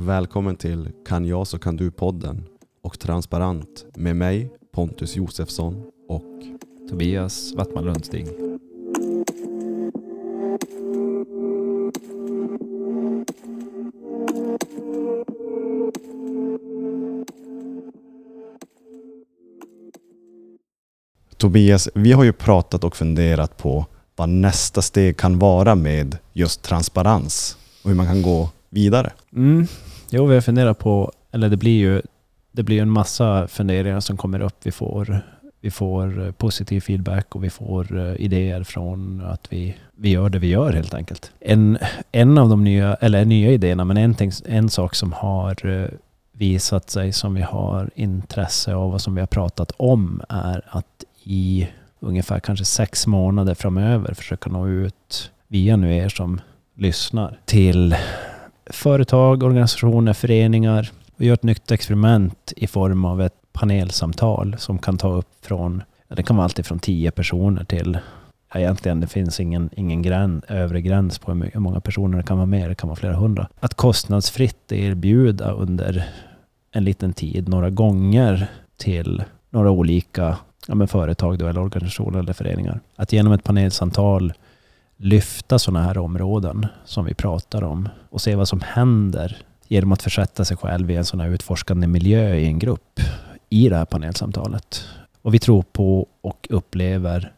Välkommen till Kan jag så kan du-podden och Transparent med mig Pontus Josefsson och Tobias Wattman Lundstig. Tobias, vi har ju pratat och funderat på vad nästa steg kan vara med just transparens och hur man kan gå vidare. Mm. Jo, vi har funderat på, eller det blir ju det blir en massa funderingar som kommer upp. Vi får, vi får eh, positiv feedback och vi får eh, idéer från att vi, vi gör det vi gör helt enkelt. En, en av de nya, eller nya idéerna, men en, en sak som har eh, visat sig som vi har intresse av och som vi har pratat om är att i ungefär kanske sex månader framöver försöka nå ut via nu er som lyssnar till företag, organisationer, föreningar och gör ett nytt experiment i form av ett panelsamtal som kan ta upp från, det kan vara alltid från tio personer till ja Egentligen det finns ingen, ingen gräns, övre gräns på hur många personer det kan vara med. Det kan vara flera hundra. Att kostnadsfritt erbjuda under en liten tid några gånger till några olika ja, men företag då, eller organisationer eller föreningar. Att genom ett panelsamtal lyfta sådana här områden som vi pratar om och se vad som händer genom att försätta sig själv i en sån här utforskande miljö i en grupp i det här panelsamtalet. Och vi tror på och upplever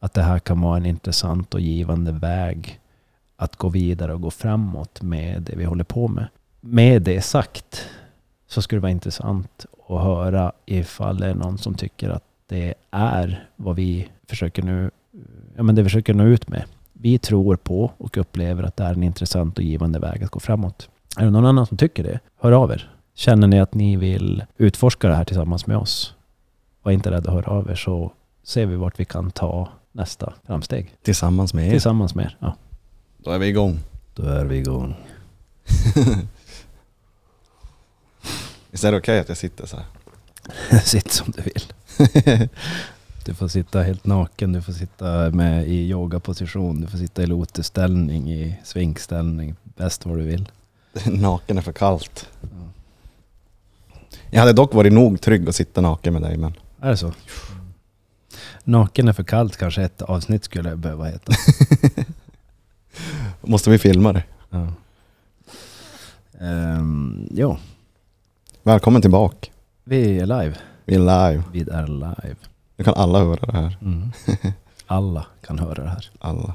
att det här kan vara en intressant och givande väg att gå vidare och gå framåt med det vi håller på med. Med det sagt så skulle det vara intressant att höra ifall det är någon som tycker att det är vad vi försöker nu, ja men det vi försöker nå ut med. Vi tror på och upplever att det är en intressant och givande väg att gå framåt. Är det någon annan som tycker det? Hör av er. Känner ni att ni vill utforska det här tillsammans med oss? Var inte rädda att höra av er så ser vi vart vi kan ta nästa framsteg. Tillsammans med er? Tillsammans med er, ja. Då är vi igång. Då är vi igång. Visst är det okej okay att jag sitter så här? Sitt som du vill. Du får sitta helt naken, du får sitta med i yogaposition, du får sitta i lotusställning, i svinkställning, bäst vad du vill. naken är för kallt. Ja. Jag hade dock varit nog trygg att sitta naken med dig men... Är det så? Naken är för kallt kanske ett avsnitt skulle behöva heta. Måste vi filma det? Ja. Um, jo. Välkommen tillbaka. Vi är live. Vi är live. Vi är live. Nu kan alla höra det här. Mm. Alla kan höra det här. Alla.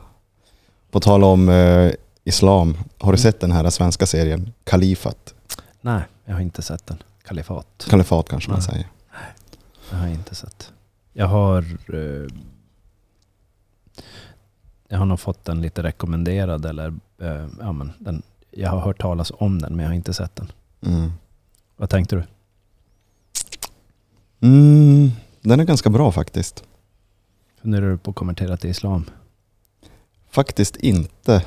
På tal om eh, islam, har du mm. sett den här svenska serien Kalifat? Nej, jag har inte sett den. Kalifat. Kalifat kanske Nej. man säger. Nej, jag har inte sett. Jag har eh, jag har nog fått den lite rekommenderad eller eh, ja, men den, jag har hört talas om den men jag har inte sett den. Mm. Vad tänkte du? Mm, den är ganska bra faktiskt. Funderar du på att konvertera till islam? Faktiskt inte.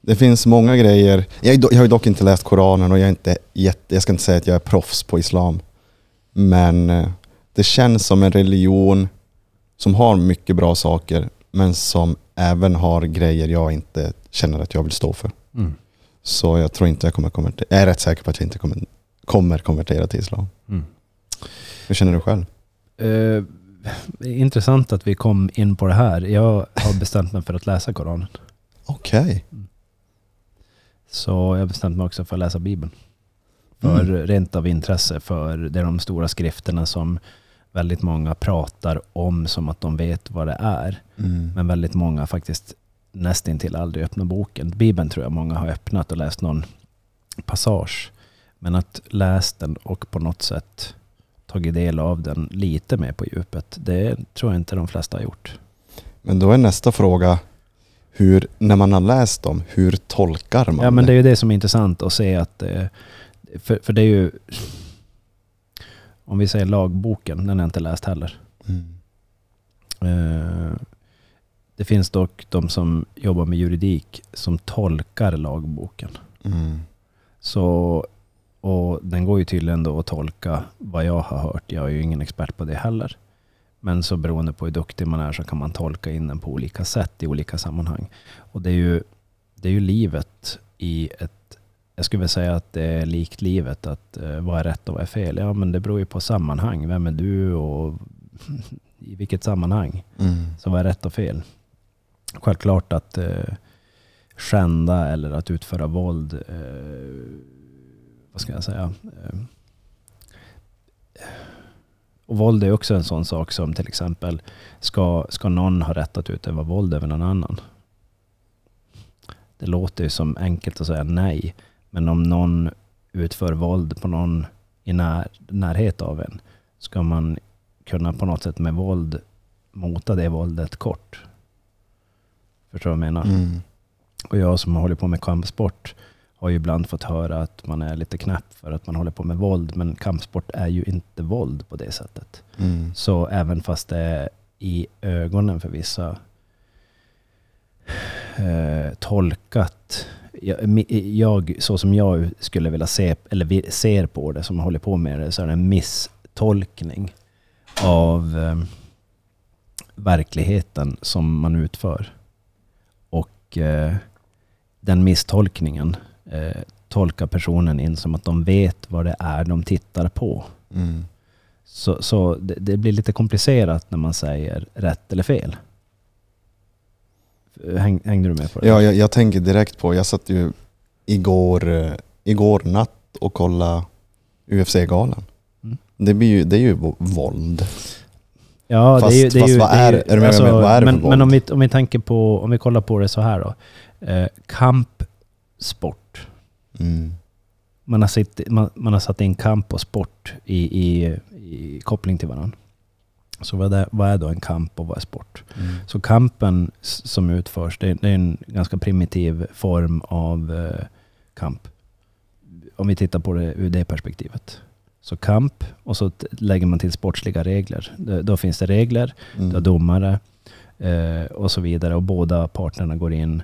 Det finns många grejer. Jag, jag har dock inte läst Koranen och jag, är inte jätte, jag ska inte säga att jag är proffs på islam. Men eh, det känns som en religion som har mycket bra saker men som även har grejer jag inte känner att jag vill stå för. Mm. Så jag tror inte jag kommer konvertera. Jag är rätt säker på att jag inte kommer, kommer konvertera till islam. Mm. Hur känner du själv? Uh, intressant att vi kom in på det här. Jag har bestämt mig för att läsa Koranen. Okej. Okay. Mm. Så jag har bestämt mig också för att läsa Bibeln. För mm. rent av intresse för det är de stora skrifterna som väldigt många pratar om som att de vet vad det är. Mm. Men väldigt många faktiskt nästintill aldrig öppnar boken. Bibeln tror jag många har öppnat och läst någon passage. Men att läsa den och på något sätt tagit del av den lite mer på djupet. Det tror jag inte de flesta har gjort. Men då är nästa fråga, hur, när man har läst dem, hur tolkar man Ja men det är ju det som är intressant att se att, eh, för, för det är ju, om vi säger lagboken, den har jag inte läst heller. Mm. Eh, det finns dock de som jobbar med juridik som tolkar lagboken. Mm. Så och den går ju tydligen då att tolka vad jag har hört. Jag är ju ingen expert på det heller. Men så beroende på hur duktig man är så kan man tolka in den på olika sätt i olika sammanhang. Och det är ju, det är ju livet i ett jag skulle väl säga att det är likt livet, att eh, vad är rätt och vad är fel? Ja, men det beror ju på sammanhang. Vem är du och i vilket sammanhang? Mm. Så vad är rätt och fel? Självklart att eh, skända eller att utföra våld, eh, vad ska jag säga? Eh, och våld är också en sån sak som till exempel, ska, ska någon ha rätt att utöva våld över någon annan? Det låter ju som enkelt att säga nej, men om någon utför våld på någon i när, närhet av en, ska man kunna på något sätt med våld mota det våldet kort? Förstår du vad jag menar? Mm. Och jag som håller på med kampsport har ju ibland fått höra att man är lite knäpp för att man håller på med våld. Men kampsport är ju inte våld på det sättet. Mm. Så även fast det är i ögonen för vissa eh, tolkat. Jag, jag, så som jag skulle vilja se, eller ser på det, som håller på med det, så är det en misstolkning av eh, verkligheten som man utför. Och eh, den misstolkningen eh, tolkar personen in som att de vet vad det är de tittar på. Mm. Så, så det, det blir lite komplicerat när man säger rätt eller fel. Häng, hängde du med på det? Ja, jag, jag tänker direkt på, jag satt ju igår, eh, igår natt och kollade UFC-galan. Mm. Det, blir ju, det är ju våld. Ja, Fast- det är ju... Det är fast ju, vad det är- är? Vad är det men, men om vi, om vi tänker på, om vi kollar på det så här då. Eh, kampsport. Mm. Man har, sitt, man, man har satt in kamp och sport i, i, i koppling till varandra. Så vad är, vad är då en kamp och vad är sport? Mm. Så kampen som utförs, det, det är en ganska primitiv form av eh, kamp. Om vi tittar på det ur det perspektivet. Så kamp och så lägger man till sportsliga regler. Då, då finns det regler, du har Mm. domare eh, och så vidare. Och båda parterna går in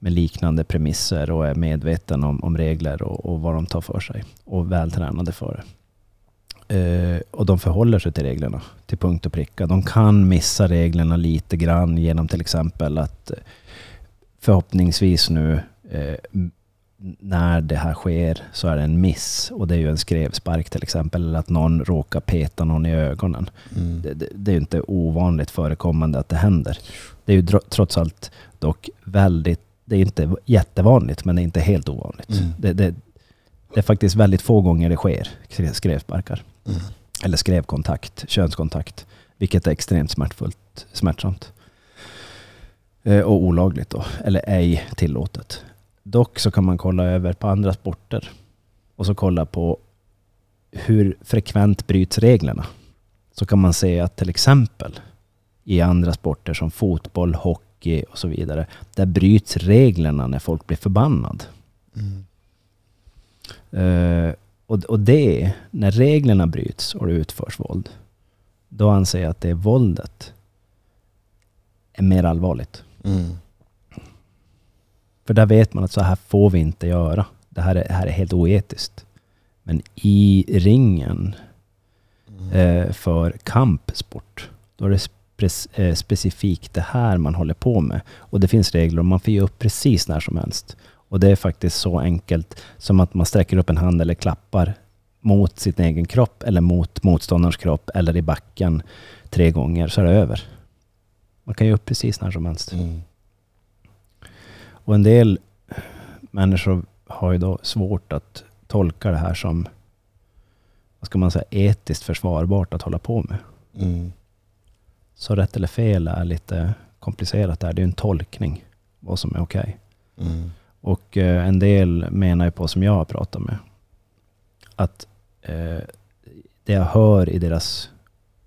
med liknande premisser och är medveten om, om regler och, och vad de tar för sig. Och vältränade för det. Eh, och de förhåller sig till reglerna till punkt och pricka. De kan missa reglerna lite grann genom till exempel att eh, förhoppningsvis nu eh, när det här sker så är det en miss och det är ju en skrevspark till exempel eller att någon råkar peta någon i ögonen. Mm. Det, det, det är ju inte ovanligt förekommande att det händer. Det är ju trots allt dock väldigt, det är inte jättevanligt men det är inte helt ovanligt. Mm. Det, det, det är faktiskt väldigt få gånger det sker skre- skrevsparkar. Mm. Eller skrevkontakt, könskontakt. Vilket är extremt smärtfullt, smärtsamt. Eh, och olagligt då, eller ej tillåtet. Dock så kan man kolla över på andra sporter och så kolla på hur frekvent bryts reglerna. Så kan man se att till exempel i andra sporter som fotboll, hockey och så vidare, där bryts reglerna när folk blir förbannad. Mm. Eh, och, och det, när reglerna bryts och det utförs våld, då anser jag att det är våldet är mer allvarligt. Mm. För där vet man att så här får vi inte göra. Det här är, det här är helt oetiskt. Men i ringen Mm. eh, för kampsport, då är det specifikt det här man håller på med. Och det finns regler och man får ge upp precis när som helst. Och det är faktiskt så enkelt som att man sträcker upp en hand eller klappar mot sin egen kropp eller mot motståndarens kropp eller i backen tre gånger så är det över. Man kan ge upp precis när som helst. Mm. Och en del människor har ju då svårt att tolka det här som, vad ska man säga, etiskt försvarbart att hålla på med. Mm. Så rätt eller fel är lite komplicerat där. Det är en tolkning vad som är okej. Mm. Och eh, en del menar ju på, som jag har pratat med, att eh, det jag hör i deras,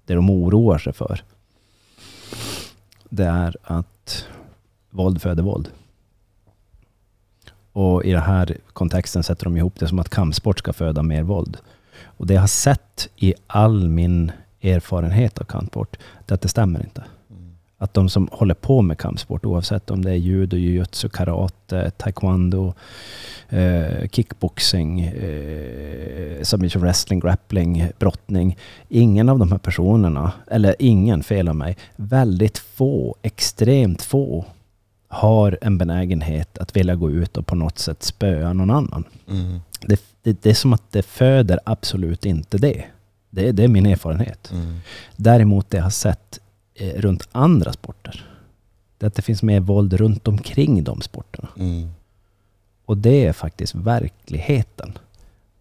det de oroar sig för, det är att våld föder våld. Och i den här kontexten sätter de ihop det som att kampsport ska föda mer våld. Och det jag har sett i all min erfarenhet av kampsport, det att det stämmer inte. Mm. Att de som håller på med kampsport, oavsett om det är judo, jujutsu, karate, taekwondo, eh, kickboxing, eh, submission wrestling, grappling, brottning. Ingen av de här personerna, eller ingen, fel av mig, väldigt få, extremt få, har en benägenhet att vilja gå ut och på något sätt spöa någon annan. Mm. Det, det, det är som att det föder absolut inte det. Det, det är min erfarenhet. Mm. Däremot det jag har sett eh, runt andra sporter, det är att det finns mer våld runt omkring de sporterna. Mm. Och det är faktiskt verkligheten.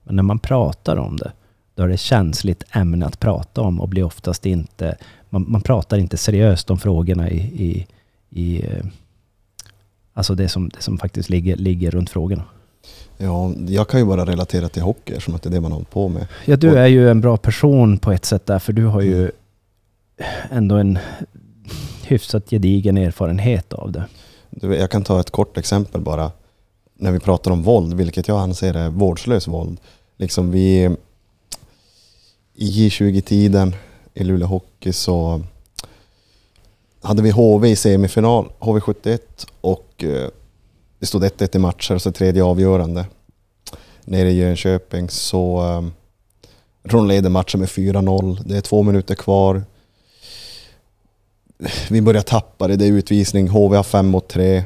Men när man pratar om det, då är det känsligt ämne att prata om och blir oftast inte... Man, man pratar inte seriöst om frågorna i... i, i eh, alltså det som, det som faktiskt ligger, ligger runt frågorna. Ja, jag kan ju bara relatera till hockey som att det är det man håller på med. Ja, du är ju en bra person på ett sätt där, för du har ju ändå en hyfsat gedigen erfarenhet av det. Du Jag kan ta ett kort exempel bara. När vi pratar om våld, vilket jag anser är vårdslös våld. Liksom vi... I J20-tiden i Luleå Hockey så hade vi HV i semifinal, HV71 och eh, det stod 1-1 i matcher och så tredje avgörande. Nere i Jönköping så eh, jag tror de leder matchen med 4-0. Det är två minuter kvar. Vi börjar tappa det, det är utvisning. HV har 5 mot 3.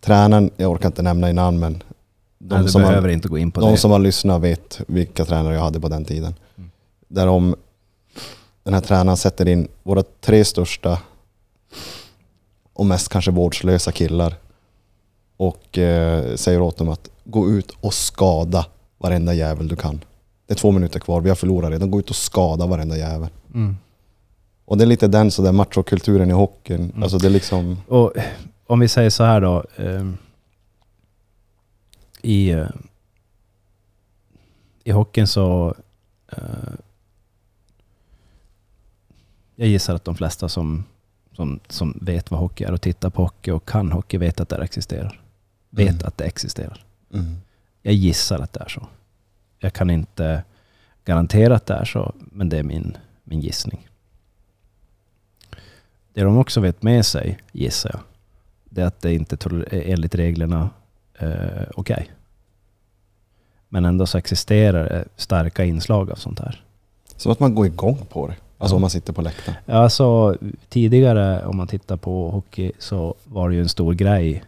Tränaren, jag orkar inte nämna i namn men de, Nej, som, behöver har, inte gå in på de det. som har lyssnat vet vilka tränare jag hade på den tiden. Mm. Där de, den här tränaren sätter in våra tre största och mest kanske vårdslösa killar och eh, säger åt dem att gå ut och skada varenda jävel du kan. Det är två minuter kvar, vi har förlorat redan. Gå ut och skada varenda jävel. Mm. Och det är lite den sådär machokulturen i hockeyn. Mm. Alltså det är liksom... Och om vi säger så här då. ehm, I, eh, I hockeyn så... eh, jag gissar att de flesta som, som, som vet vad hockey är och tittar på hockey och kan hockey vet att det existerar. Vet Mm. att det existerar. Mm. Jag gissar att det är så. Jag kan inte garantera att det är så, men det är min, min gissning. Det de också vet med sig, gissar jag, det är att det inte är enligt reglerna eh, okej. Men ändå så existerar det starka inslag av sånt här. Som att man går igång på det. Alltså om man sitter på läktaren. Ja, Alltså, tidigare om man tittar på hockey så var det ju en stor grej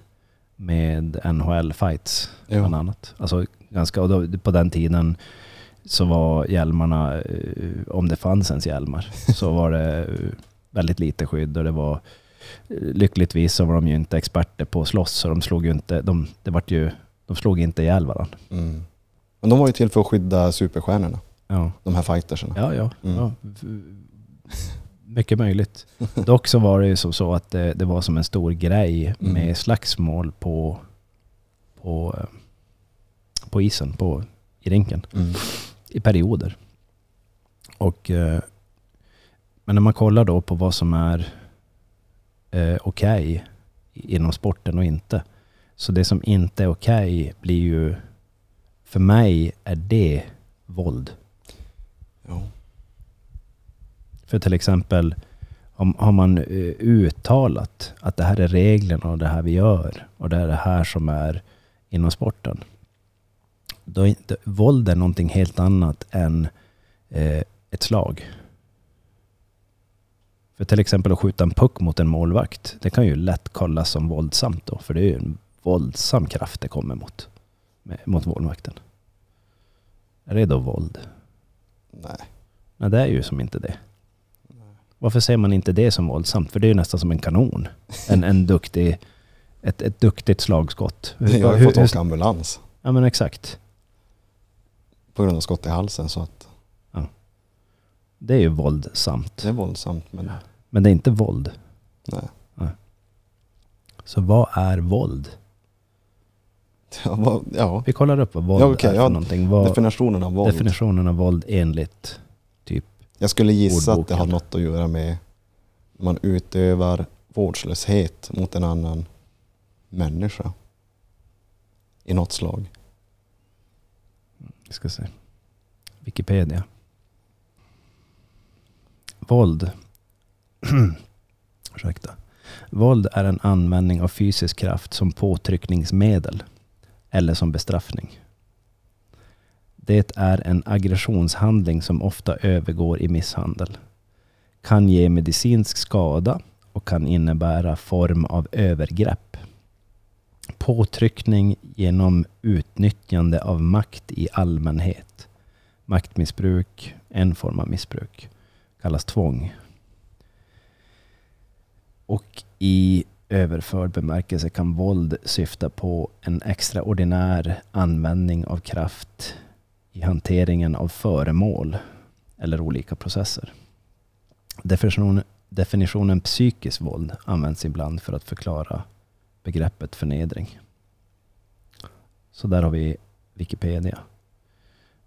med NHL-fights Jo. bland annat. Alltså ganska, och då, på den tiden så var hjälmarna, eh, om det fanns ens hjälmar, så var det eh, väldigt lite skydd och det var eh, lyckligtvis så var de ju inte experter på att slåss så de slog ju inte, de, det vart ju, de slog inte ihjäl varandra. Mm. Men de var ju till för att skydda superstjärnorna. Ja, De här fightersarna. ja, ja. Mm. ja. Mycket möjligt. Dock så var det ju som så att det, det var som en stor grej Mm. med slagsmål på, på, eh, på isen, på, i rinken. Mm. i perioder. Och, eh, men när man kollar då på vad som är eh, okej inom sporten och inte. Så det som inte är okej blir ju, för mig är det våld. Ja. För till exempel om, har man eh, uttalat att det här är reglerna och det här vi gör och det är det här som är inom sporten. Då är inte, våld är någonting helt annat än eh, ett slag. För till exempel att skjuta en puck mot en målvakt, det kan ju lätt kollas som våldsamt då, för det är ju en våldsam kraft det kommer mot, mot målvakten. Är det då våld? Nej. Nej, det är ju som inte det. Varför säger man inte det som våldsamt? För det är ju nästan som en kanon. En, en duktig, ett, ett duktigt slagskott. Hur- Jag har hur- fått hur- åka ambulans Ja men exakt. på grund av skott i halsen. Så att Det är ju våldsamt. det är våldsamt. Men Men det är inte våld. nej. Så vad är våld? Ja, vad- ja. Vi kollar upp vad våld Ja, okej, är för ja. någonting. Vad, definitionen av våld. definitionen av våld enligt. Jag skulle gissa att det Ordboken. har något att göra med man utövar vårdslöshet mot en annan människa. I något slag. Vi ska se. Wikipedia. Våld. Ursäkta. Våld är en användning av fysisk kraft som påtryckningsmedel eller som bestraffning. Det är en aggressionshandling som ofta övergår i misshandel. Kan ge medicinsk skada och kan innebära form av övergrepp. Påtryckning genom utnyttjande av makt i allmänhet. Maktmissbruk, en form av missbruk, kallas tvång. Och i överförd bemärkelse kan våld syfta på en extraordinär användning av kraft i hanteringen av föremål eller olika processer. Definitionen, definitionen psykiskt våld används ibland för att förklara begreppet förnedring. Så där har vi Wikipedia.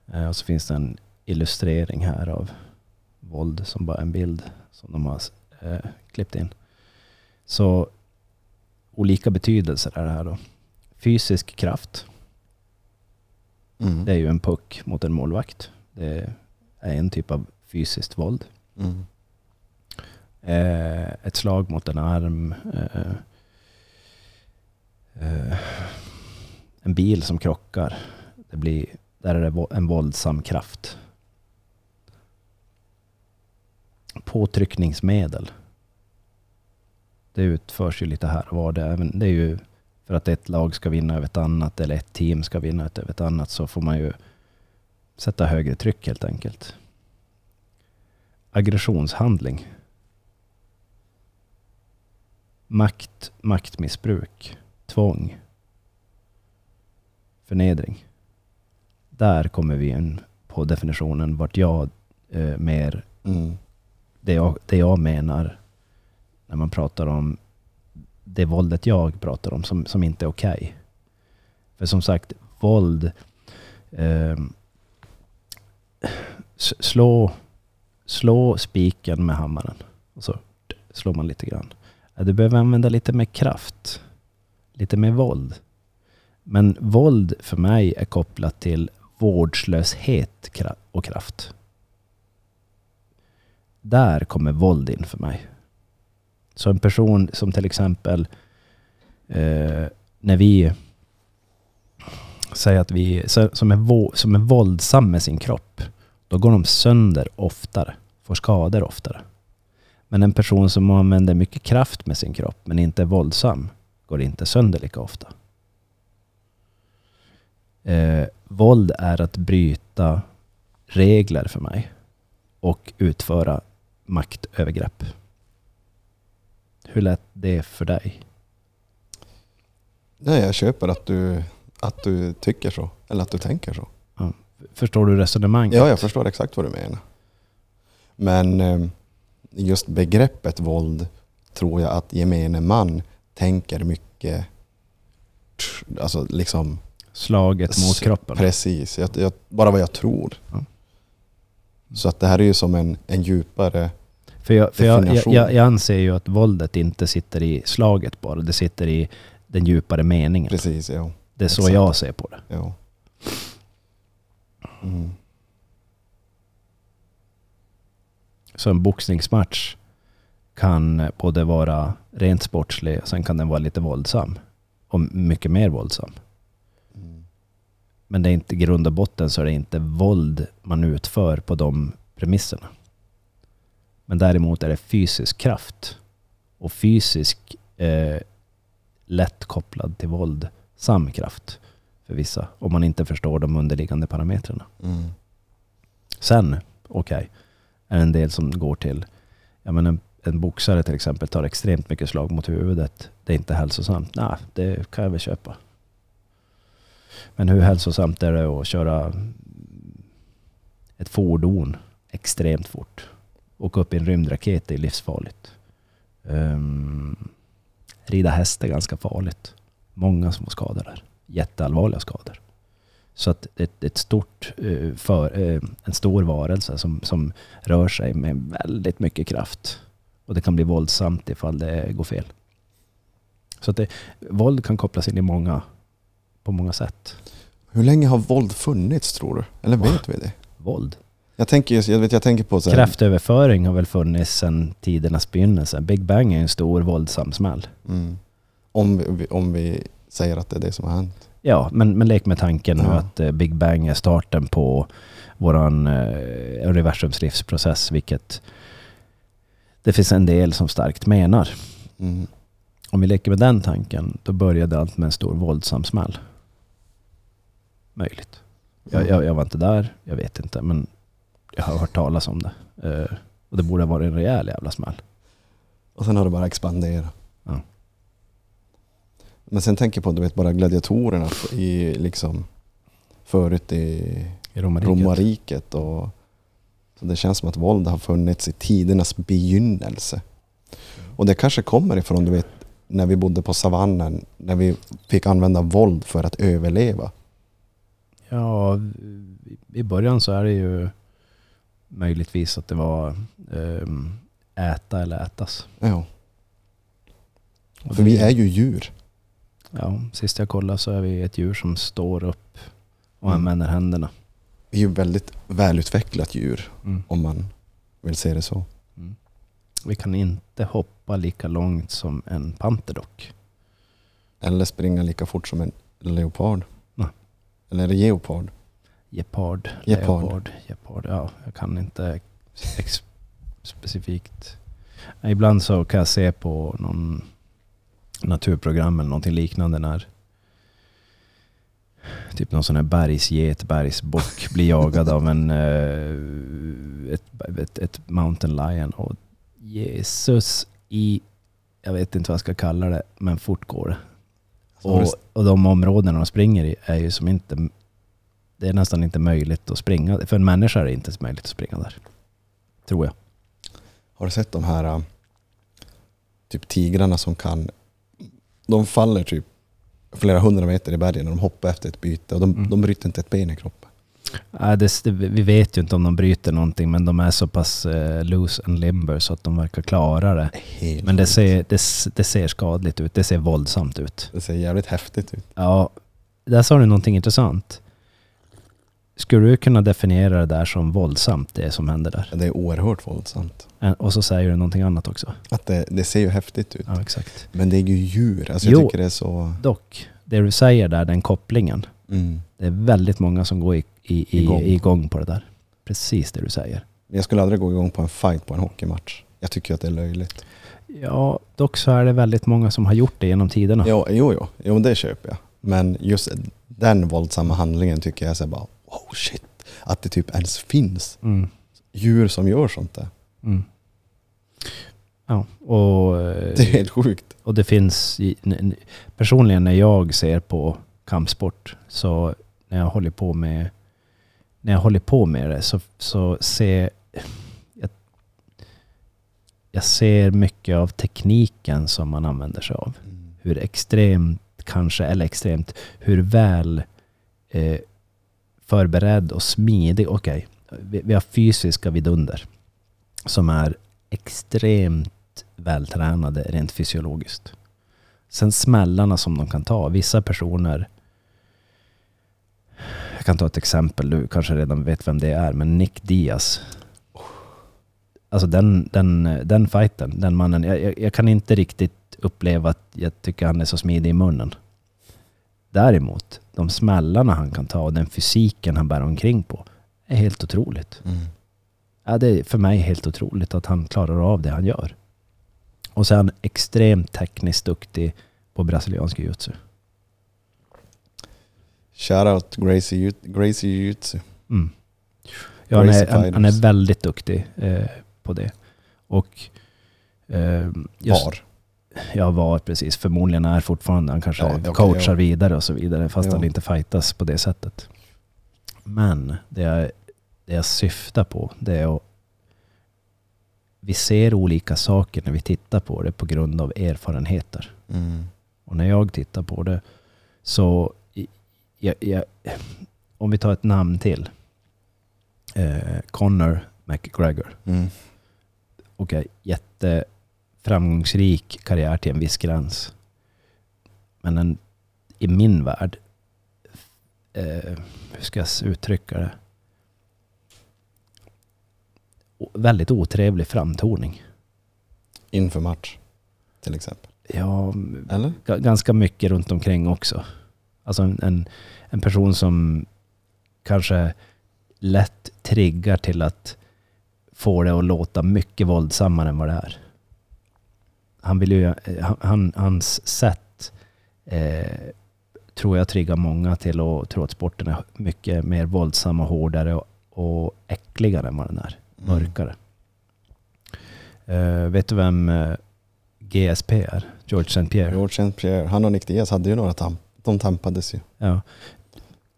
Eh, och så finns det en illustrering här av våld som bara en bild som de har eh, klippt in. Så olika betydelser är det här då. Fysisk kraft. Mm. Det är ju en puck mot en målvakt. Det är en typ av fysiskt våld. Mm. Eh, ett slag mot en arm. Eh, eh, en bil som krockar. Det blir, där är det en våldsam kraft. Påtryckningsmedel. Det utförs ju lite här och var. Det, det är ju för att ett lag ska vinna över ett annat eller ett team ska vinna över ett annat så får man ju sätta högre tryck helt enkelt. Aggressionshandling. Makt, maktmissbruk, tvång, förnedring. Där kommer vi in på definitionen vart jag eh, mer, Mm. det jag, det jag menar när man pratar om det våldet jag pratar om som, som inte är okej. För som sagt, våld eh, slå, slå spiken med hammaren och så slår man lite grann. Du behöver använda lite mer kraft. Lite mer våld. Men våld för mig är kopplat till vårdslöshet och kraft. Där kommer våld in för mig. Så en person som till exempel eh, när vi säger att vi som är, som är våldsam med sin kropp, då går de sönder oftare, får skador oftare. Men en person som använder mycket kraft med sin kropp men inte är våldsam går inte sönder lika ofta. Eh, våld är att bryta regler för mig och utföra maktövergrepp. Hur lät det för dig? Nej, jag köper att du, att du tycker så. Eller att du tänker så. Förstår du resonemanget? Ja, jag förstår exakt vad du menar. Men eh, just begreppet våld tror jag att gemene man tänker mycket, alltså liksom Slaget mot kroppen. precis, jag, jag, bara vad jag tror. Ja. Så att det här är ju som en, en djupare, För, jag, för jag, jag, jag, anser ju att våldet inte sitter i slaget bara. Det sitter i den djupare meningen. precis, ja. Det är så exakt. jag ser på det. ja. Mm. Så en boxningsmatch kan både vara rent sportslig och sen kan den vara lite våldsam. Och mycket mer våldsam. Mm. Men det är inte grund och botten så är det inte våld man utför på de premisserna. Men däremot är det fysisk kraft. Och fysisk eh, lätt kopplad till våldsam kraft för vissa. Om man inte förstår de underliggande parametrarna. Mm. Sen, okej, är det en del som går till, ja men en, en boxare till exempel tar extremt mycket slag mot huvudet. Det är inte hälsosamt. Nej, det kan jag väl köpa. Men hur hälsosamt är det att köra ett fordon extremt fort? Åka upp i en rymdraket är livsfarligt. Um, rida häst är ganska farligt. Många små skador där. Jätteallvarliga skador. Så att det är ett stort, eh, för, eh, en stor varelse som, som rör sig med väldigt mycket kraft. Och det kan bli våldsamt ifall det går fel. Så att det, våld kan kopplas in i många, på många sätt. Hur länge har våld funnits tror du? Eller vet vi det? Våld. Jag tänker, jag, vet, jag tänker på så här, Kraftöverföring har väl funnits sedan tidernas begynnelse. Big Bang är en stor våldsam smäll. mm, om, vi, om vi säger att det är det som har hänt. Ja, men, men lek med tanken nu Ja. att eh, Big Bang är starten på våran eh, universums livsprocess, vilket det finns en del som starkt menar. Mm. Om vi leker med den tanken, då började allt med en stor våldsam smäll. Möjligt. Jag, jag, jag var inte där, jag vet inte, men jag har hört talas om det. Eh, och det borde ha varit en rejäl jävla smäll. Och sen har det bara expanderat. Ja. Men sen tänker jag på du vet, bara gladiatorerna i, liksom, förut i I romarriket. romarriket. Och, så det känns som att våld har funnits i tidernas begynnelse. Och det kanske kommer ifrån du vet, när vi bodde på savannen, när vi fick använda våld för att överleva. Ja, i- i början så är det ju möjligtvis att det var ehm, äta eller ätas. Ja, Och för vi är ju djur. Ja, sist jag kollade så är vi ett djur som står upp och Mm. använder händerna. Vi är ju väldigt välutvecklat djur, Mm. om man vill se det så. Mm. Vi kan inte hoppa lika långt som en panter dock. Eller springa lika fort som en leopard. Nej. Eller det geopard? Gepard, Gepard. leopard, gepard. Ja, jag kan inte specifikt. Ibland så kan jag se på någon naturprogram eller någonting liknande när typ någon sån här bergsget, bergsbock blir jagad av en eh, ett, ett, ett mountain lion och Jesus i, jag vet inte vad jag ska kalla det, men fort går det. Så har Och, och de områdena de springer i är ju som inte... Det är nästan inte möjligt att springa. För en människa är det inte möjligt att springa där. Tror jag. Har du sett de här äh, typ tigrarna som kan... De faller typ flera hundra meter i bergen och de hoppar efter ett byte och de, Mm. de bryter inte ett ben i kroppen. Äh, det, vi vet ju inte om de bryter någonting men de är så pass eh, loose and limber så att de verkar klara det. Helt Men det ser, det, det ser skadligt ut. Det ser våldsamt ut. det ser jävligt häftigt ut. Ja, där sa du någonting intressant. Skulle du kunna definiera det där som våldsamt, det som händer där? Det är oerhört våldsamt. Och så säger du någonting annat också. Att det, det ser ju häftigt ut. Ja, exakt. Men det är ju djur. Alltså jag Jo. tycker det är så... Dock, det du säger där, den kopplingen. Mm. Det är väldigt många som går i, i, i, Igång. igång på det där. Precis det du säger. Jag skulle aldrig gå igång på en fight på en hockeymatch. Jag tycker att det är löjligt. Ja, dock så är det väldigt många som har gjort det genom tiderna. Jo, jo, jo, jo det köper jag. Men just den våldsamma handlingen tycker jag är så bara oh shit. Att det typ ens finns Mm. djur som gör sånt där. Mm. Ja, och, eh, Det är helt sjukt. och det finns... Personligen när jag ser på kampsport så när jag håller på med när jag håller på med det så, så ser jag, jag ser mycket av tekniken som man använder sig av. hur extremt kanske, eller extremt, hur väl eh, förberedd och smidig, okej, vi, vi har fysiska vidunder som är extremt vältränade rent fysiologiskt. Sen smällarna som de kan ta, vissa personer jag kan ta ett exempel, du kanske redan vet vem det är, men Nick Diaz. Alltså den, den, den fighten, den mannen, jag, jag, jag kan inte riktigt uppleva att jag tycker han är så smidig i munnen. Däremot, de smällarna han kan ta och den fysiken han bär omkring på är helt otroligt. Mm. Ja, det är för mig helt otroligt att han klarar av det han gör. Och han extremt tekniskt duktig på brasiliansk jiu-jitsu. Shoutout Gracie, Gracie Jiu-Jitsu. Mm. Ja, han, är, han, han är väldigt duktig eh, på det. Och eh, just, Var. Ja, var precis. Förmodligen är fortfarande, han kanske Ja, okej, coachar ja. vidare och så vidare, fast Ja. han inte fightas på det sättet. Men det jag, det jag syftar på, det är att vi ser olika saker när vi tittar på det på grund av erfarenheter. Mm. Och när jag tittar på det så, jag, jag, om vi tar ett namn till. Eh, Conor McGregor. Mm. Okej, jätteframgångsrik karriär till en viss gräns. Men en, i min värld, eh, hur ska jag uttrycka det? Väldigt otrevlig framtoning. Inför match. Till exempel. Ja, Eller? ga- ganska mycket runt omkring också. Alltså en, en, en person som kanske lätt triggar till att får det att låta mycket våldsammare än vad det är. Han vill ju, han, han, hans sätt eh, tror jag triggar många till att tro att sporten är mycket mer våldsam och hårdare och, och äckligare än vad den är. Mörkare. Eh, vet du vem eh, GSP är? George St. Pierre. George St. Pierre, han och Nick Diaz hade ju några tamp. De tampades ju. Ja.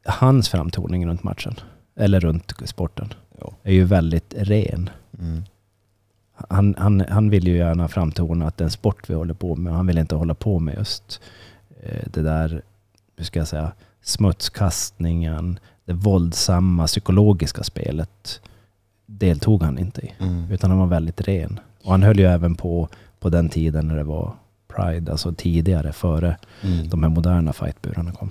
Hans framtoning runt matchen, eller runt sporten, Ja. är ju väldigt ren. Mm. Han, han, han vill ju gärna framtona att det är en sport vi håller på med. Han vill inte hålla på med just eh, det där, hur ska jag säga, smutskastningen, det våldsamma psykologiska spelet deltog han inte i. Mm. Utan han var väldigt ren. Och han höll ju även på på den tiden när det var Pride, alltså tidigare, före Mm. de här moderna fightburarna kom.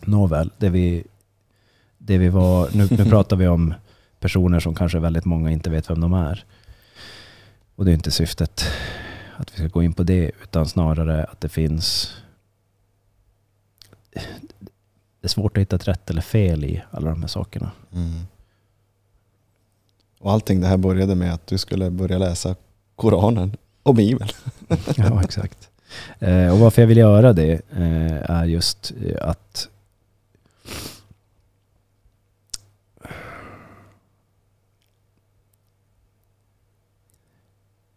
Nåväl, det vi, det vi var, nu, nu pratar vi om personer som kanske väldigt många inte vet vem de är. Och det är inte syftet att vi ska gå in på det, utan snarare att det finns... Det är svårt att hitta ett rätt eller fel i alla de här sakerna. Mm. Och allting det här började med att du skulle börja läsa Koranen och Bibeln. Ja, exakt. Eh, och varför jag vill göra det eh, är just eh, att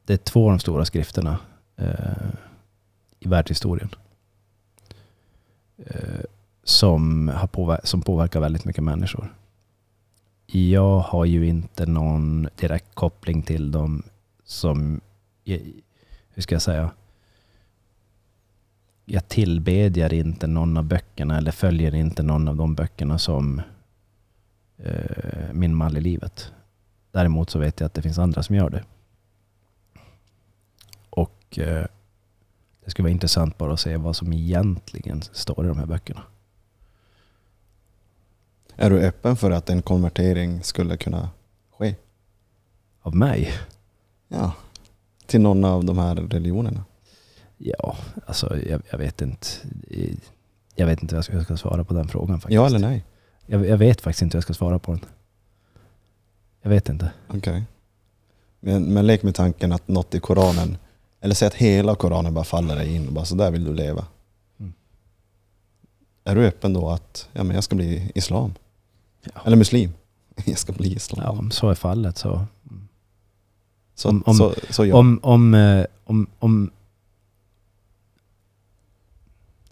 det är två av de stora skrifterna eh, i världshistorien eh, som, har påver- som påverkar väldigt mycket människor. Jag har ju inte någon direkt koppling till dem som, eh, hur ska jag säga, jag tillbedjar inte någon av böckerna eller följer inte någon av de böckerna som eh, min mall i livet. Däremot så vet jag att det finns andra som gör det. Och eh, det skulle vara intressant bara att se vad som egentligen står i de här böckerna. Är du öppen för att en konvertering skulle kunna ske? Av mig? Ja. Till någon av de här religionerna? Ja, alltså jag, jag vet inte. Jag vet inte hur jag ska, svara på den frågan faktiskt. Ja eller nej? Jag, jag vet faktiskt inte hur jag ska svara på den. Jag vet inte. Okej. Men, men lek med tanken att något i Koranen, eller säg att hela Koranen bara faller dig in och bara så där vill du leva. Mm. Är du öppen då att ja, men jag ska bli islam? Ja. Eller muslim? Jag ska bli Ja, islam. om så är fallet så. så, om- om- så, så ja. Om, om, eh, om, om,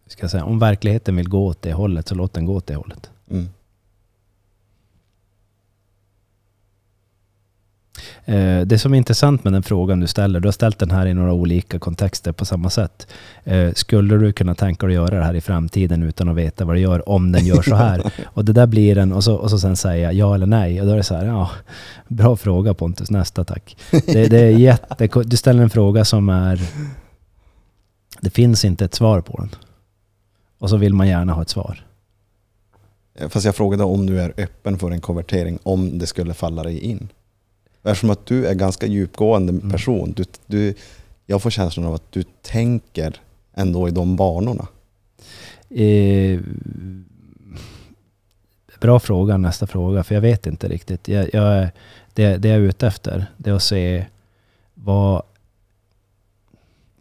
ska säga, om verkligheten vill gå åt det hållet så låt den gå åt det hållet. Mm. Det som är intressant med den frågan du ställer, du har ställt den här i några olika kontexter på samma sätt. Eh, Skulle du kunna tänka dig att göra det här i framtiden utan att veta vad du gör om den gör så här? Och det där blir en, och så, och så sen säga ja eller nej. Och då är det så här, ja, bra fråga Pontus, nästa tack. Det, det är jätte, du ställer en fråga som är, det finns inte ett svar på den. Och så vill man gärna ha ett svar. Fast jag frågade om du är öppen för en konvertering om det skulle falla dig in. Eftersom att du är ganska djupgående Mm. person. Du, du, jag får känslan av att du tänker ändå i de banorna. Eh, bra fråga, nästa fråga, för jag vet inte riktigt. Jag, jag, det, det jag är ute efter, det är att se vad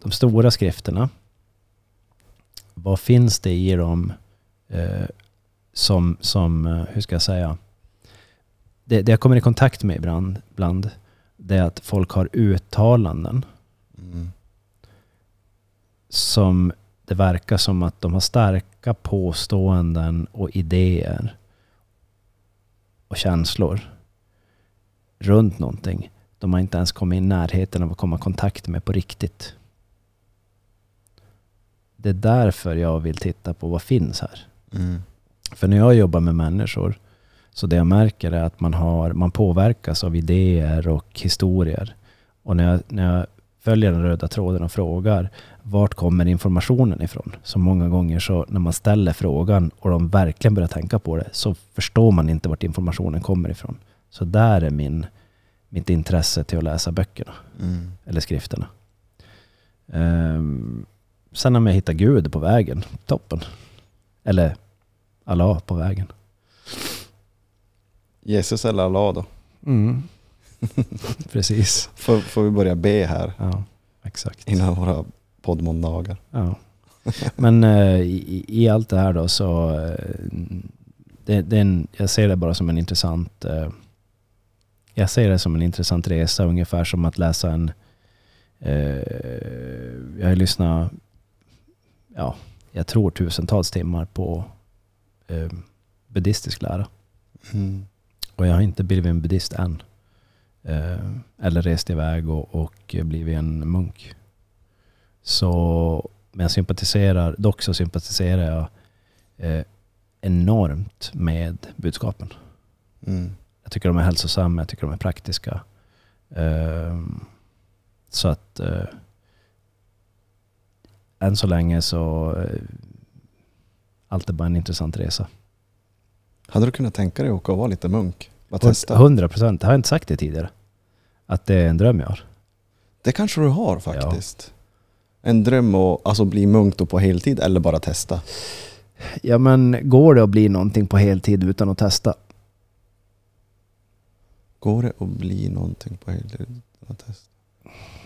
de stora skrifterna, vad finns det i dem eh, som, som, eh, hur ska jag säga, det, det jag kommer i kontakt med ibland, bland, det är att folk har uttalanden Mm. som det verkar som att de har starka påståenden och idéer och känslor runt någonting de har inte ens kommit i närheten av att komma i kontakt med på riktigt. Det är därför jag vill titta på vad finns här. Mm. För när jag jobbar med människor så det jag märker är att man, har, man påverkas av idéer och historier. Och när jag, när jag följer den röda tråden och frågar vart kommer informationen ifrån? Så många gånger så när man ställer frågan och de verkligen börjar tänka på det så förstår man inte vart informationen kommer ifrån. Så där är min, mitt intresse till att läsa böckerna Mm. eller skrifterna. Ehm, sen om jag hittar Gud på vägen, toppen. Eller Allah på vägen. Jesus eller Allah då? Mm. Precis. Får, får vi börja be här Ja, exakt. innan våra poddmåndagar. Ja. Men eh, i, i allt det här då så... eh, Det, det en, jag ser det bara som en intressant... eh, Jag ser det som en intressant resa, ungefär som att läsa en... Jag har lyssnat, ja, jag tror tusentals timmar på buddhistisk lära. Mm. Och jag har inte blivit en buddhist än. Eh, eller rest iväg och, och blivit en munk. Så, men jag sympatiserar, dock så sympatiserar jag eh, enormt med budskapen. Mm. Jag tycker de är hälsosamma, jag tycker de är praktiska. Eh, så att eh, än så länge så eh, allt är bara en intressant resa. Hade du kunnat tänka dig att åka och vara lite munk? Bara testa? 100 procent, har jag inte sagt det tidigare? Att det är en dröm jag har. Det kanske du har faktiskt. En dröm att alltså, bli munk då på heltid eller bara testa? Ja men går det att bli någonting på heltid utan att testa? Går det att bli någonting på heltid utan att testa?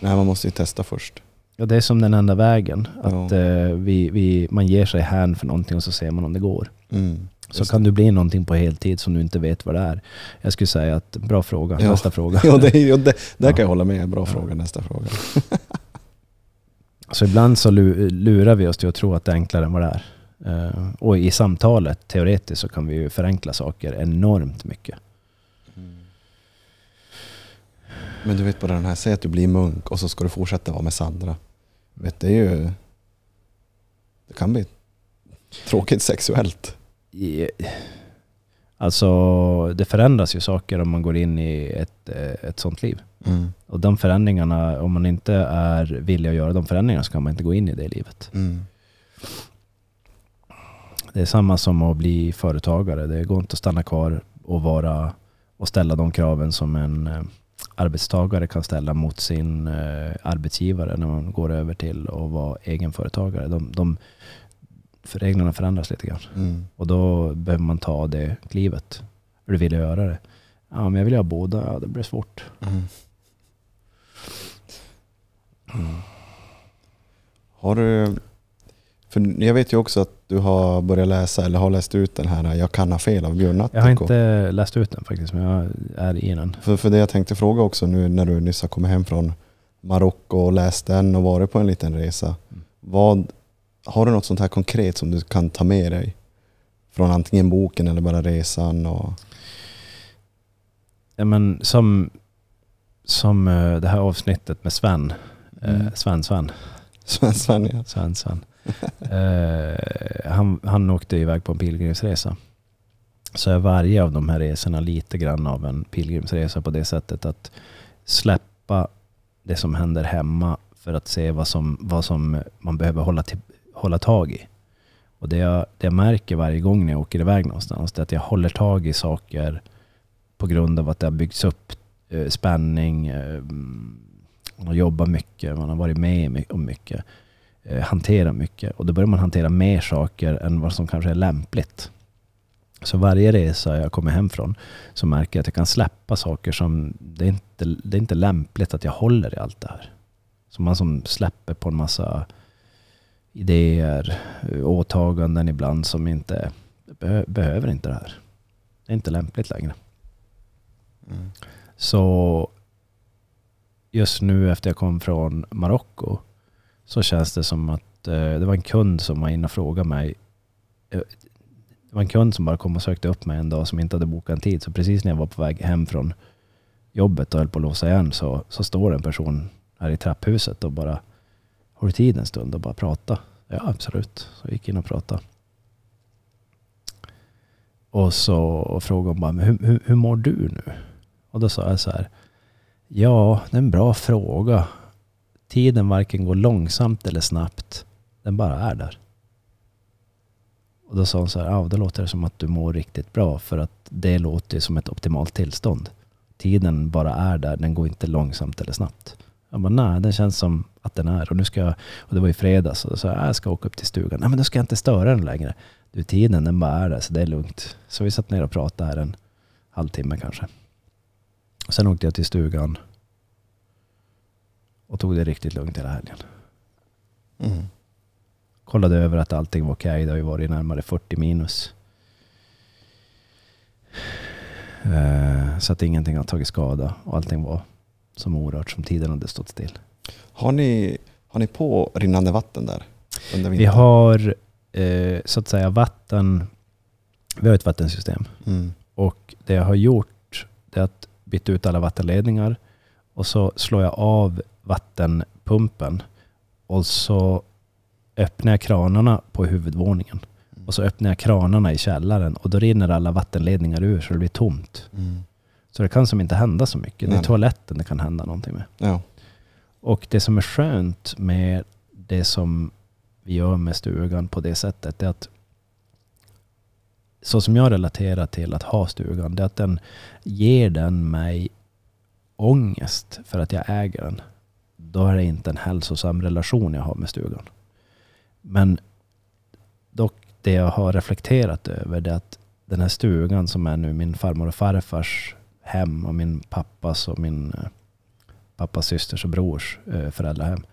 Nej, man måste ju testa först. Ja, det är som den enda vägen. Ja. Att eh, vi, vi, man ger sig hän för någonting och så ser man om det går. Mm. Så kan du bli någonting på heltid som du inte vet vad det är. Jag skulle säga att bra fråga. Ja. Nästa fråga. Ja, det, ja, det, där kan jag hålla med. Bra fråga. Nästa fråga. Så ibland så lu- lurar vi oss till att tro att det är enklare än vad det är. Eh, och i samtalet, teoretiskt, så kan vi ju förenkla saker enormt mycket. Men du vet bara den här, säg att du blir munk och så ska du fortsätta vara med Sandra. Vet, det är ju... Det kan bli tråkigt sexuellt. I, alltså, det förändras ju saker om man går in i ett, eh, ett sånt liv. Mm. Och de förändringarna, om man inte är villig att göra de förändringarna så kan man inte gå in i det livet. Mm. Det är samma som att bli företagare. Det går inte att stanna kvar och, vara, och ställa de kraven som en eh, arbetstagare kan ställa mot sin eh, arbetsgivare när man går över till att vara egenföretagare. De, de, för reglerna förändras lite grann. Mm. Och då behöver man ta det klivet. Hur du vill göra det. Ja, men jag vill göra båda. Ja, det blir svårt. Mm. Mm. Har du... För jag vet ju också att du har börjat läsa, eller har läst ut den här Jag kan ha fel av Björn Jag har inte läst ut den faktiskt, men jag är i den. För, för det jag tänkte fråga också nu när du nyss har kommit hem från Marocko och läst den och varit på en liten resa. Mm. Vad, har du något sånt här konkret som du kan ta med dig? Från antingen boken eller bara resan? Och, Ja, men som, som eh, det här avsnittet med Sven. Eh, Mm. Sven, Sven. Sven, Sven ja. Sven, Sven. Eh, han, han åkte iväg på en pilgrimsresa. Så är varje av de här resorna lite grann av en pilgrimsresa på det sättet att släppa det som händer hemma för att se vad som, vad som man behöver hålla, till, hålla tag i. Och det jag, det jag märker varje gång när jag åker iväg någonstans det är att jag håller tag i saker på grund av att det har byggts upp eh, spänning, eh, man har jobbat mycket, man har varit med om mycket, eh, hanterat mycket. Och då börjar man hantera mer saker än vad som kanske är lämpligt. Så varje resa jag kommer hem från så märker jag att jag kan släppa saker som det är inte, det är inte lämpligt att jag håller i allt det här. Så man som släpper på en massa idéer, åtaganden ibland som inte be, behöver inte det här. Det är inte lämpligt längre. Mm. Så just nu efter jag kom från Marocko så känns det som att eh, det var en kund som var inne och frågade mig. Eh, det var en kund som bara kom och sökte upp mig en dag som inte hade bokat en tid. Så precis när jag var på väg hem från jobbet och höll på att låsa igen så, så står en person här i trapphuset och bara har du tid en stund och bara prata? Ja absolut. Så jag gick in och pratade. Och så frågade hon bara, men hur, hur, hur mår du nu? Och då sa jag så här, ja det är en bra fråga. Tiden varken går långsamt eller snabbt. Den bara är där. Och då sa hon så här, ja då låter det som att du mår riktigt bra för att det låter som ett optimalt tillstånd. Tiden bara är där, den går inte långsamt eller snabbt. Jag bara, nej den känns som att den är. Och nu ska jag, och det var i fredags, och då sa jag, ska åka upp till stugan. Nej men då ska jag inte störa den längre. Du tiden den bara är där så det är lugnt. Så vi satt ner och pratade här en halvtimme kanske. Sen åkte jag till stugan och tog det riktigt lugnt hela helgen. Mm. Kollade över att allting var okej. Det har ju varit närmare 40 minus. Eh, Så att ingenting har tagit skada och allting var som orört som tiden hade stått still. Har, ni, har ni på rinnande vatten där? Vi har eh, så att säga vatten. Vi har ett vattensystem Mm. och det jag har gjort det är att byta ut alla vattenledningar och så slår jag av vattenpumpen och så öppnar jag kranarna på huvudvåningen och så öppnar jag kranarna i källaren och då rinner alla vattenledningar ur så det blir tomt. Mm. Så det kan som inte hända så mycket. Det Nej, är nej. toaletten det kan hända någonting med. Ja. Och det som är skönt med det som vi gör med stugan på det sättet är att så som jag relaterar till att ha stugan, det är att den ger den mig ångest för att jag äger den. Då är det inte en hälsosam relation jag har med stugan. Men dock det jag har reflekterat över det är att den här stugan som är nu min farmor och farfars hem och min pappas och min eh, pappas systers och brors eh, föräldrahem.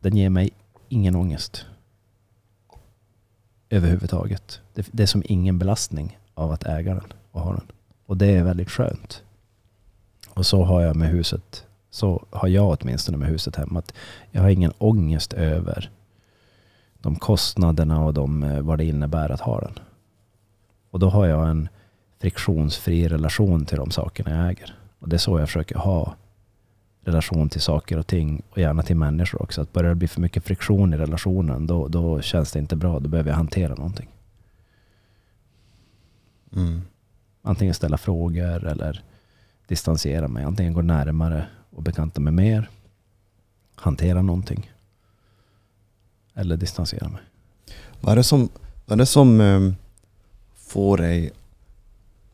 Den ger mig ingen ångest. Överhuvudtaget. Det, det är som ingen belastning av att äga den och ha den. Och det är väldigt skönt. Och så har jag med huset, så har jag åtminstone med huset hemma. Att jag har ingen ångest över de kostnaderna och de, eh, vad det innebär att ha den. Och då har jag en friktionsfri relation till de sakerna jag äger. Och det är så jag försöker ha relation till saker och ting och gärna till människor också. Att börjar det bli för mycket friktion i relationen då, då känns det inte bra. Då behöver jag hantera någonting. Mm. Antingen ställa frågor eller distansera mig. Antingen gå närmare och bekanta mig mer. Hantera någonting. Eller distansera mig. Vad är det som, vad är det som ehm, får dig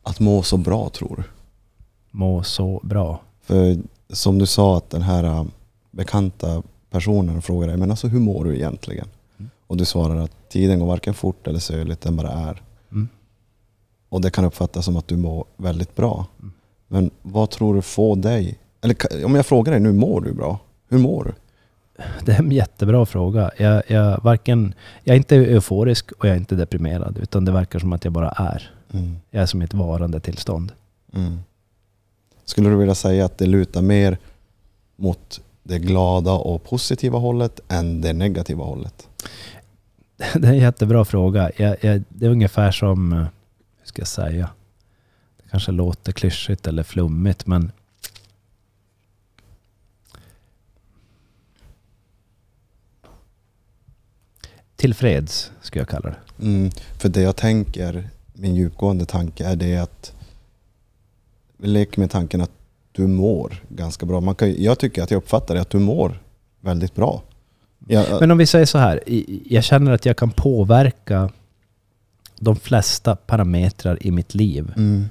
att må så bra tror du? Må så bra. För som du sa att den här äh, bekanta personen frågar dig, men alltså hur mår du egentligen? Mm. Och du svarar att tiden går varken fort eller söligt, den bara är. Mm. Och det kan uppfattas som att du mår väldigt bra. Mm. Men vad tror du får dig, eller om jag frågar dig nu, mår du bra? Hur mår du? Det är en jättebra fråga. Jag, jag, varken, jag är inte euforisk och jag är inte deprimerad. Utan det verkar som att jag bara är. Mm. Jag är som ett varande tillstånd. Skulle du vilja säga att det lutar mer mot det glada och positiva hållet än det negativa hållet? Det är en jättebra fråga. Jag, jag, det är ungefär som, eh, hur ska jag säga? Det kanske låter klyschigt eller flummigt men tillfreds skulle jag kalla det. Mm, för det jag tänker, min djupgående tanke är det att leker med tanken att du mår ganska bra. Man kan, jag tycker att jag uppfattar det att du mår väldigt bra. Jag, Men om vi säger så här. Jag känner att jag kan påverka de flesta parametrar i mitt liv. mm,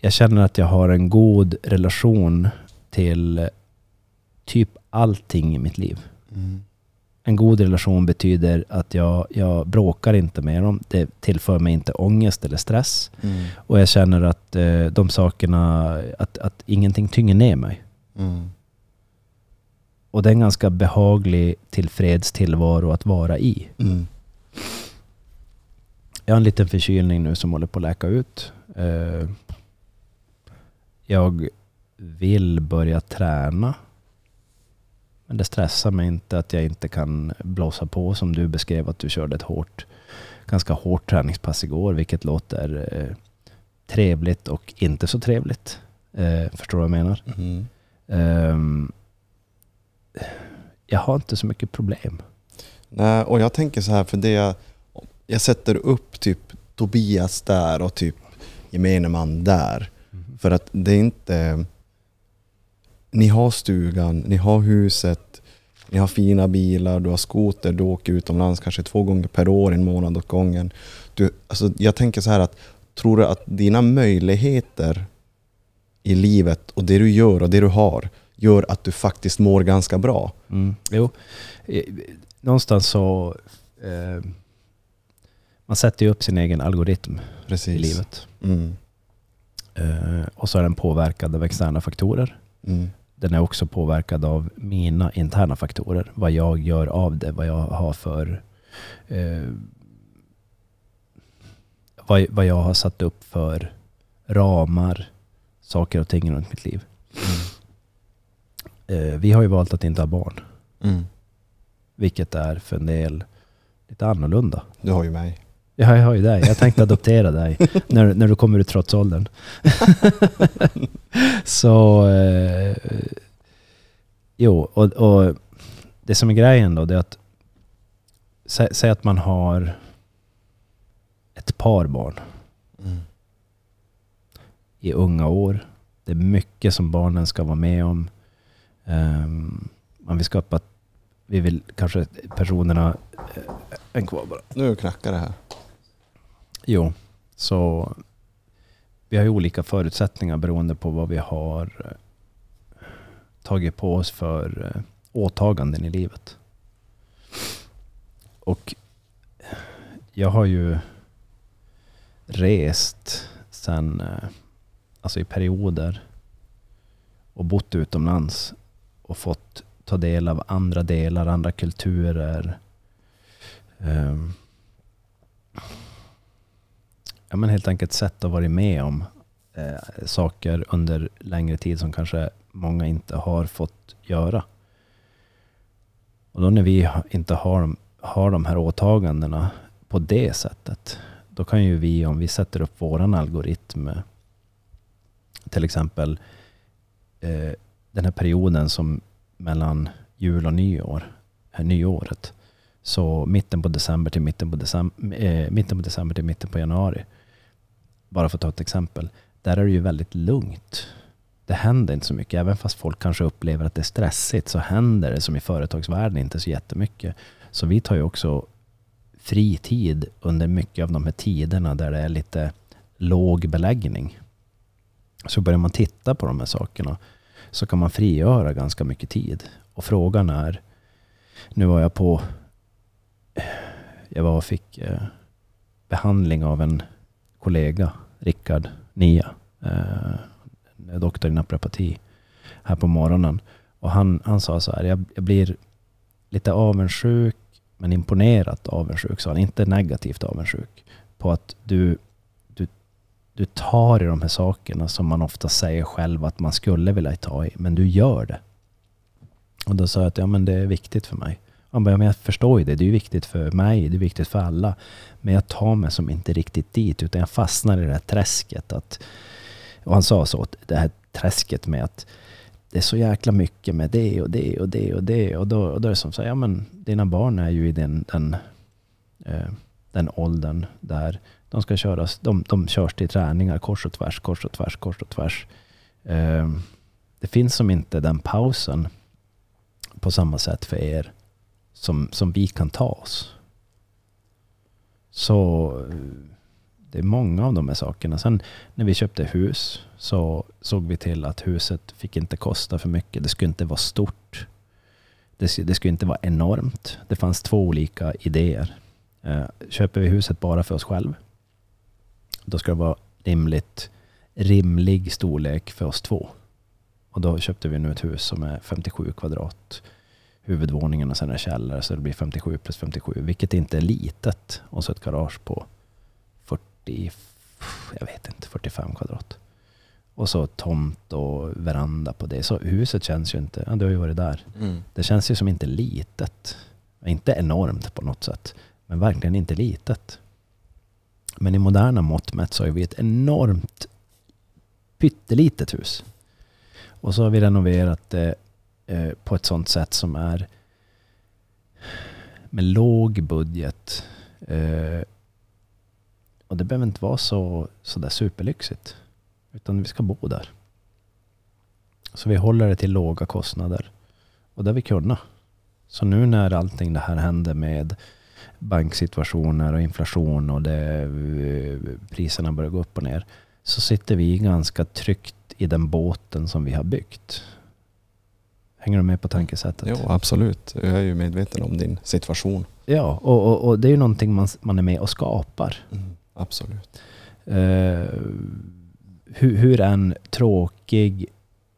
Jag känner att jag har en god relation till typ allting i mitt liv. mm, En god relation betyder att jag, jag bråkar inte med dem. Det tillför mig inte ångest eller stress. mm, Och jag känner att eh, de sakerna, att, att ingenting tynger ner mig. mm, Och det är en ganska behaglig tillfreds tillvaro att vara i. mm, Jag har en liten förkylning nu som håller på att läka ut. Eh, Jag vill börja träna. Men det stressar mig inte att jag inte kan blåsa på som du beskrev att du körde ett hårt, ganska hårt träningspass igår, vilket låter eh, trevligt och inte så trevligt. Eh, förstår du vad jag menar? mm. Ehm, jag har inte så mycket problem. Nej, och jag tänker så här, för det jag, jag sätter upp typ Tobias där och typ gemene man där. För att det är inte... Ni har stugan, ni har huset, ni har fina bilar, du har skoter, du åker utomlands kanske två gånger per år, en månad åt gången. Du, alltså jag tänker så här att, tror du att dina möjligheter i livet och det du gör och det du har, gör att du faktiskt mår ganska bra? Mm. Jo, Eh, någonstans så... Eh, man sätter ju upp sin egen algoritm Precis. i livet. Mm. Eh, och så är den påverkad av externa faktorer. Mm. Den är också påverkad av mina interna faktorer. Vad jag gör av det, vad jag har för... Eh, vad, vad jag har satt upp för ramar, saker och ting runt mitt liv. Eh, vi har ju valt att inte ha barn. Mm. Vilket är för en del lite annorlunda. Du har ju mig. Ja, jag har ju dig. Jag tänkte adoptera dig när, när du kommer ur trotsåldern. så... Eh, jo, och, och det som är grejen då, det är att... Sä, säg att man har ett par barn Mm. i unga år. Det är mycket som barnen ska vara med om. Um, man vill skapa... Vi vill kanske personerna... En kvar bara. Nu knackar det här. Jo, så vi har ju olika förutsättningar beroende på vad vi har eh, tagit på oss för eh, åtaganden i livet. Och jag har ju rest sen, eh, alltså i perioder och bott utomlands och fått ta del av andra delar, andra kulturer. Um, ja, men helt enkelt sett och varit med om eh, saker under längre tid som kanske många inte har fått göra. Och då när vi inte har, de- har de här åtagandena på det sättet, då kan ju vi, om vi sätter upp våran algoritm, till exempel eh, den här perioden som mellan jul och nyår, här nyåret, så mitten på december till mitten på december, eh, mitten på december till mitten på januari. Bara för att ta ett exempel. Där är det ju väldigt lugnt. Det händer inte så mycket. Även fast folk kanske upplever att det är stressigt så händer det som i företagsvärlden inte så jättemycket. Så vi tar ju också fri tid under mycket av de här tiderna där det är lite låg beläggning. Så börjar man titta på de här sakerna så kan man frigöra ganska mycket tid. Och frågan är, nu var jag på jag var och fick eh, behandling av en kollega, Rickard Nia, eh, doktor i naprapati, här på morgonen. Och han, han sa så här, jag, jag blir lite avundsjuk, men imponerat avundsjuk, sa han. Inte negativt avundsjuk. På att du, du, du tar i de här sakerna som man ofta säger själv att man skulle vilja ta i, men du gör det. Och då sa jag att ja, men det är viktigt för mig. Han bara, ja, men jag förstår ju det. Det är ju viktigt för mig, det är viktigt för alla. Men jag tar mig som inte riktigt dit, utan jag fastnar i det här träsket. Att, och han sa så, det här träsket med att det är så jäkla mycket med det och det och det och det. Och då, och då är det som så här, ja men dina barn är ju i den, den, eh, den åldern där de ska köras, de, de körs till träningar kors och tvärs, kors och tvärs, kors och tvärs. Eh, det finns som inte den pausen på samma sätt för er som, som vi kan ta oss. Så eh, det är många av de här sakerna. Sen när vi köpte hus så såg vi till att huset fick inte kosta för mycket. Det skulle inte vara stort. Det, det skulle inte vara enormt. Det fanns två olika idéer. Eh, köper vi huset bara för oss själva. då ska det vara rimligt, rimlig storlek för oss två. Och då köpte vi nu ett hus som är 57 kvadrat huvudvåningen och sen det källare så det blir 57 plus 57, vilket inte är litet. Och så ett garage på 40, jag vet inte, 45 kvadrat. Och så tomt och veranda på det. Så huset känns ju inte, ja, du har ju varit där. Mm. Det känns ju som inte litet. Inte enormt på något sätt, men verkligen inte litet. Men i moderna mått mätt så har vi ett enormt pyttelitet hus. Och så har vi renoverat det eh, på ett sånt sätt som är med låg budget. Eh, och det behöver inte vara så, så där superlyxigt. Utan vi ska bo där. Så vi håller det till låga kostnader. Och det har vi kunnat. Så nu när allting det här händer med banksituationer och inflation och det, eh, priserna börjar gå upp och ner. Så sitter vi ganska tryggt i den båten som vi har byggt. Hänger du med på tankesättet? Jo, absolut. Jag är ju medveten om din situation. Ja, och, och, och det är ju någonting man, man är med och skapar. Absolut. Eh, hur, hur en tråkig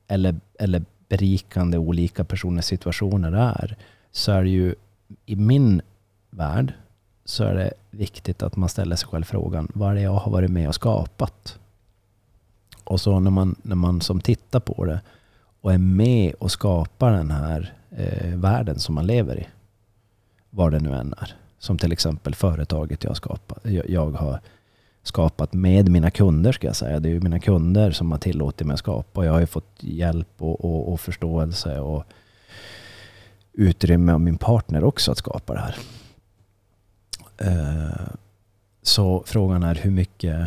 eller, eller berikande olika personers situationer är, så är det ju i min värld så är det viktigt att man ställer sig själv frågan, vad är det jag har varit med och skapat? Och så när man, när man som tittar på det och är med och skapar den här eh, världen som man lever i, Var det nu än är. Som till exempel företaget jag, skapat, jag, jag har skapat med mina kunder ska jag säga. Det är ju mina kunder som har tillåtit mig att skapa. Och jag har ju fått hjälp och, och, och förståelse och utrymme av min partner också att skapa det här. Eh, så frågan är hur mycket,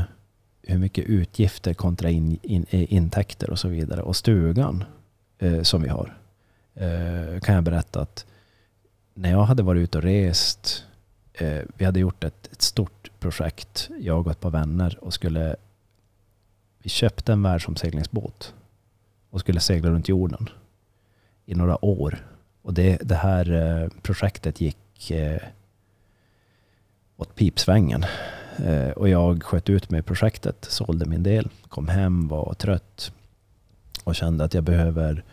hur mycket utgifter kontra in, in, intäkter och så vidare. Och stugan eh, som vi har eh, kan jag berätta att när jag hade varit ute och rest, eh, vi hade gjort ett, ett stort projekt, jag och ett par vänner, och skulle vi köpte en världsomseglingsbåt och skulle segla runt jorden i några år. Och det, det här eh, projektet gick eh, åt pipsvängen. Eh, och jag sköt ut mig i projektet, sålde min del, kom hem, var trött och kände att jag behöver,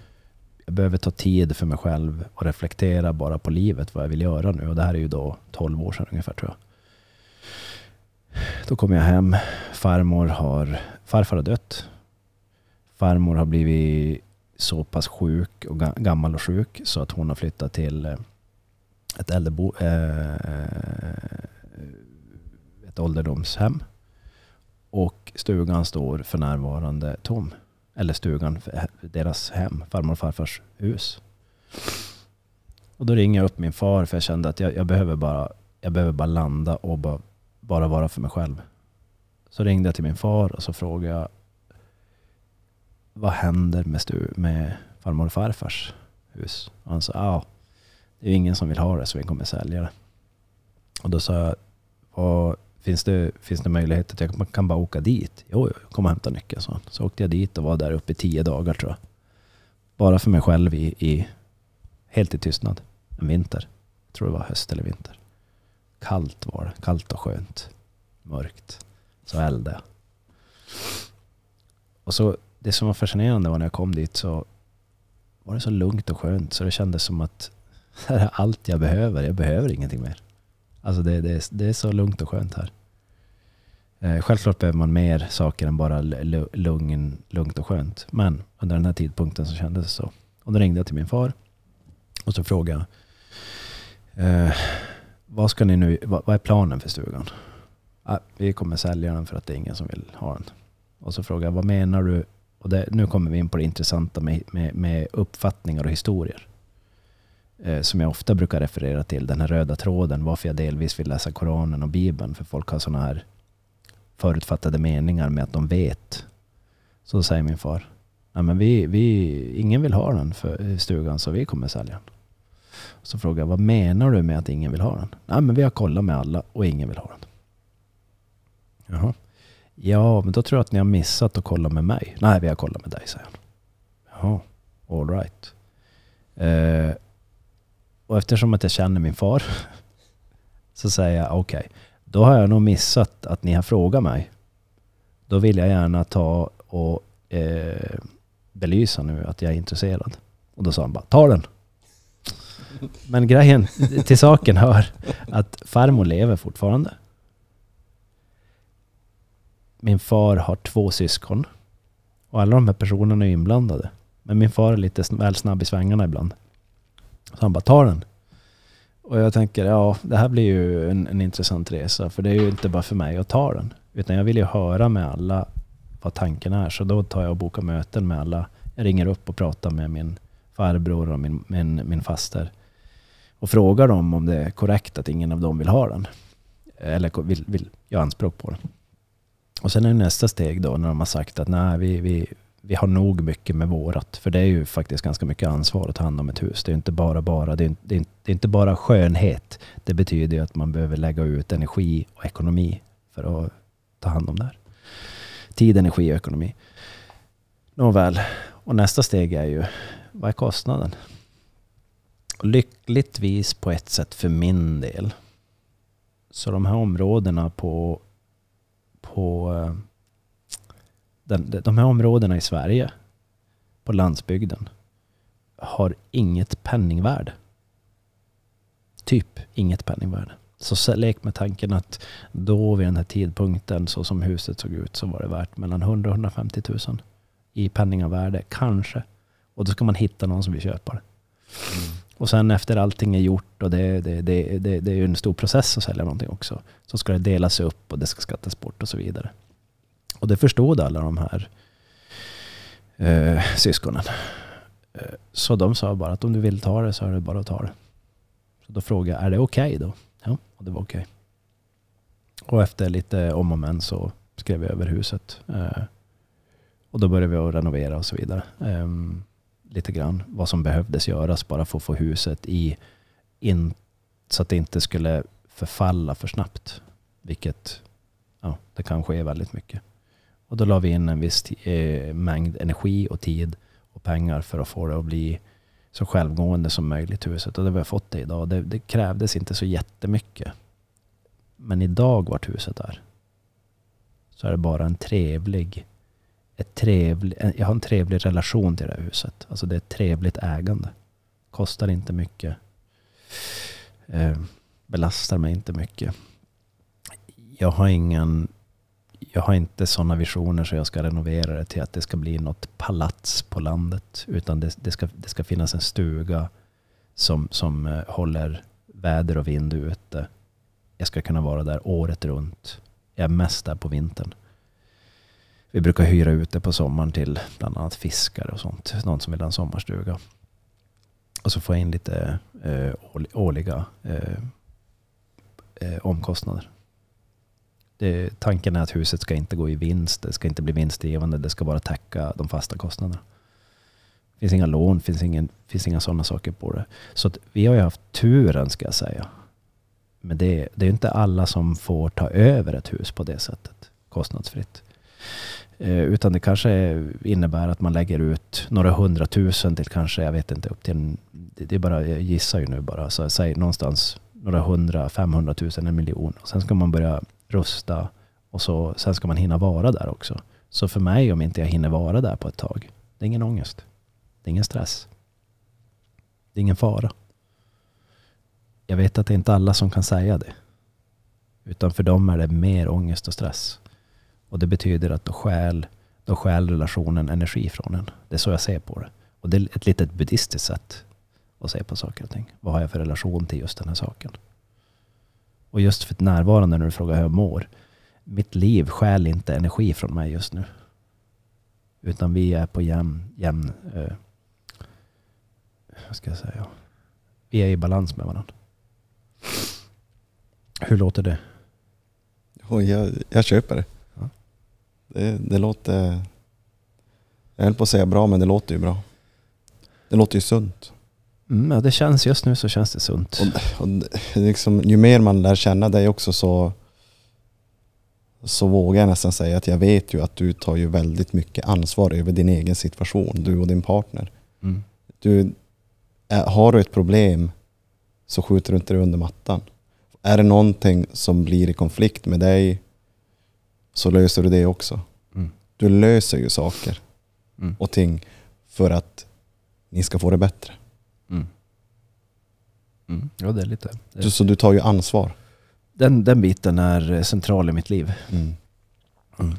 jag behöver ta tid för mig själv och reflektera bara på livet, vad jag vill göra nu. Och det här är ju då 12 år sedan ungefär tror jag. Då kom jag hem. Farmor har, farfar har dött. Farmor har blivit så pass sjuk och gammal och sjuk så att hon har flyttat till eh, ett äldrebo, eh, eh, ett ålderdomshem. Och stugan står för närvarande tom. Eller stugan, deras hem, farmor och farfars hus. Och då ringer jag upp min far för jag kände att jag, jag behöver, bara, jag behöver bara landa och bara, bara vara för mig själv. Så ringde jag till min far och så frågade jag vad händer med, stu, med farmor och farfars hus? Och han sa, ja, det är ingen som vill ha det så vi kommer sälja det. Och då sa jag, finns, det, finns det möjlighet att jag kan bara åka dit? Jo, jag kommer hämta nyckeln, så. så åkte jag dit och var där uppe i tio dagar tror jag. Bara för mig själv i, i helt i tystnad. En vinter. Jag tror det var höst eller vinter. Kallt var det. Kallt och skönt. Mörkt. Så eldade jag. Och så det som var fascinerande var när jag kom dit så var det så lugnt och skönt så det kändes som att det här är allt jag behöver. Jag behöver ingenting mer. Alltså det, det, det är så lugnt och skönt här. Eh, självklart behöver man mer saker än bara lugn, lugnt och skönt. Men under den här tidpunkten så kändes det så. Och då ringde jag till min far och så frågade jag eh, vad, ska ni nu, vad, vad är planen för stugan? Ah, vi kommer sälja den för att det är ingen som vill ha den. Och så frågade jag vad menar du? Och det, nu kommer vi in på det intressanta med, med, med uppfattningar och historier. Eh, som jag ofta brukar referera till, den här röda tråden, varför jag delvis vill läsa Koranen och Bibeln, för folk har sådana här förutfattade meningar med att de vet. Så säger min far, Nej, men vi, vi, ingen vill ha den för stugan så vi kommer sälja den. Så frågar jag, vad menar du med att ingen vill ha den? Nej, men vi har kollat med alla och ingen vill ha den. Jaha. Ja, men då tror jag att ni har missat att kolla med mig. Nej, vi har kollat med dig, säger han. Jaha, all right. Eh, och eftersom att jag känner min far så säger jag okej, okay, då har jag nog missat att ni har frågat mig. Då vill jag gärna ta och eh, belysa nu att jag är intresserad. Och då sa han bara, ta den. Men grejen till saken hör att farmor lever fortfarande. Min far har två syskon. Och alla de här personerna är inblandade. Men min far är lite väl snabb i svängarna ibland. Så han bara, ta den. Och jag tänker, ja det här blir ju en, en, intressant resa. För det är ju inte bara för mig att ta den. Utan jag vill ju höra med alla vad tanken är. Så då tar jag och bokar möten med alla. Jag ringer upp och pratar med min farbror och min, min, min faster. Och frågar dem om det är korrekt att ingen av dem vill ha den. Eller vill, vill göra anspråk på den. Och sen är nästa steg då när de har sagt att nej, vi, vi, vi har nog mycket med vårat. För det är ju faktiskt ganska mycket ansvar att ta hand om ett hus. Det är inte bara, bara, det är, det är, det är inte bara skönhet. Det betyder ju att man behöver lägga ut energi och ekonomi för att ta hand om det här. Tid, energi och ekonomi. Nåväl, och nästa steg är ju, vad är kostnaden? Och lyckligtvis på ett sätt för min del. Så de här områdena på, på eh, den, de här områdena i Sverige, på landsbygden, har inget penningvärde. Typ inget penningvärde. Så lek med tanken att då vid den här tidpunkten, så som huset såg ut, så var det värt mellan 100 och 150 000 i penningvärde, kanske. Och då ska man hitta någon som vill köpa det. Mm. Och sen efter allting är gjort och det, det, det, det, är ju en stor process att sälja någonting också. Så ska det delas upp och det ska skattas bort och så vidare. Och det förstod alla de här eh, syskonen. Eh, så de sa bara att om du vill ta det så är det bara att ta det. Så då frågade jag, är det okej okay då? Ja, och det var okej. Okay. Och efter lite om och men så skrev vi över huset. Eh, och då började vi att renovera och så vidare. Ehm, lite grann vad som behövdes göras bara för att få huset i in, så att det inte skulle förfalla för snabbt. Vilket ja, det kan ske väldigt mycket. Och då la vi in en viss eh, mängd energi och tid och pengar för att få det att bli så självgående som möjligt huset. Och det vi har fått det idag. Det, det krävdes inte så jättemycket. Men idag vart huset är, så är det bara en trevlig ett trevlig, jag har en trevlig relation till det här huset. Alltså det är ett trevligt ägande. Kostar inte mycket. Eh, belastar mig inte mycket. Jag har ingen jag har inte sådana visioner så jag ska renovera det till att det ska bli något palats på landet. Utan det, det, ska, det ska finnas en stuga som, som eh, håller väder och vind ute. Jag ska kunna vara där året runt. Jag är mest där på vintern. Vi brukar hyra ut det på sommaren till bland annat fiskare och sånt. Någon som vill ha en sommarstuga. Och så får jag in lite eh, årliga eh, eh, omkostnader. Det, tanken är att huset ska inte gå i vinst. Det ska inte bli vinstgivande. Det ska bara täcka de fasta kostnaderna. Det finns inga lån, det finns, ingen, finns inga sådana saker på det. Så vi har ju haft turen ska jag säga. Men det, det är inte alla som får ta över ett hus på det sättet kostnadsfritt. Eh, utan det kanske innebär att man lägger ut några hundratusen till kanske, jag vet inte, upp till en, det är bara, jag gissar ju nu bara, så säg någonstans några hundra, femhundratusen, en miljon. Och sen ska man börja rusta och så, sen ska man hinna vara där också. Så för mig, om inte jag hinner vara där på ett tag, det är ingen ångest. Det är ingen stress. Det är ingen fara. Jag vet att det är inte alla som kan säga det. Utan för dem är det mer ångest och stress. Och det betyder att då skäl, då skäl relationen energi från en. Det är så jag ser på det. Och det är ett litet buddhistiskt sätt att se på saker och ting. Vad har jag för relation till just den här saken? Och just för närvarande när du frågar hur jag mår. Mitt liv skäl inte energi från mig just nu. Utan vi är på jämn, jämn eh, vad ska jag säga? Vi är i balans med varandra. Hur låter det? Oh, jag, jag köper det. Det, det låter... Jag höll på att säga bra, men det låter ju bra. Det låter ju sunt. Mm, ja, det känns just nu så känns det sunt. Och, och liksom, ju mer man lär känna dig också så, så vågar jag nästan säga att jag vet ju att du tar ju väldigt mycket ansvar över din egen situation, du och din partner. Mm. Du, är, har du ett problem så skjuter du inte det under mattan. Är det någonting som blir i konflikt med dig så löser du det också. Mm. Du löser ju saker mm. och ting för att ni ska få det bättre. Mm. mm. Ja, det är lite. Det är. Så du tar ju ansvar. Den, den biten är central i mitt liv. Mm. Mm.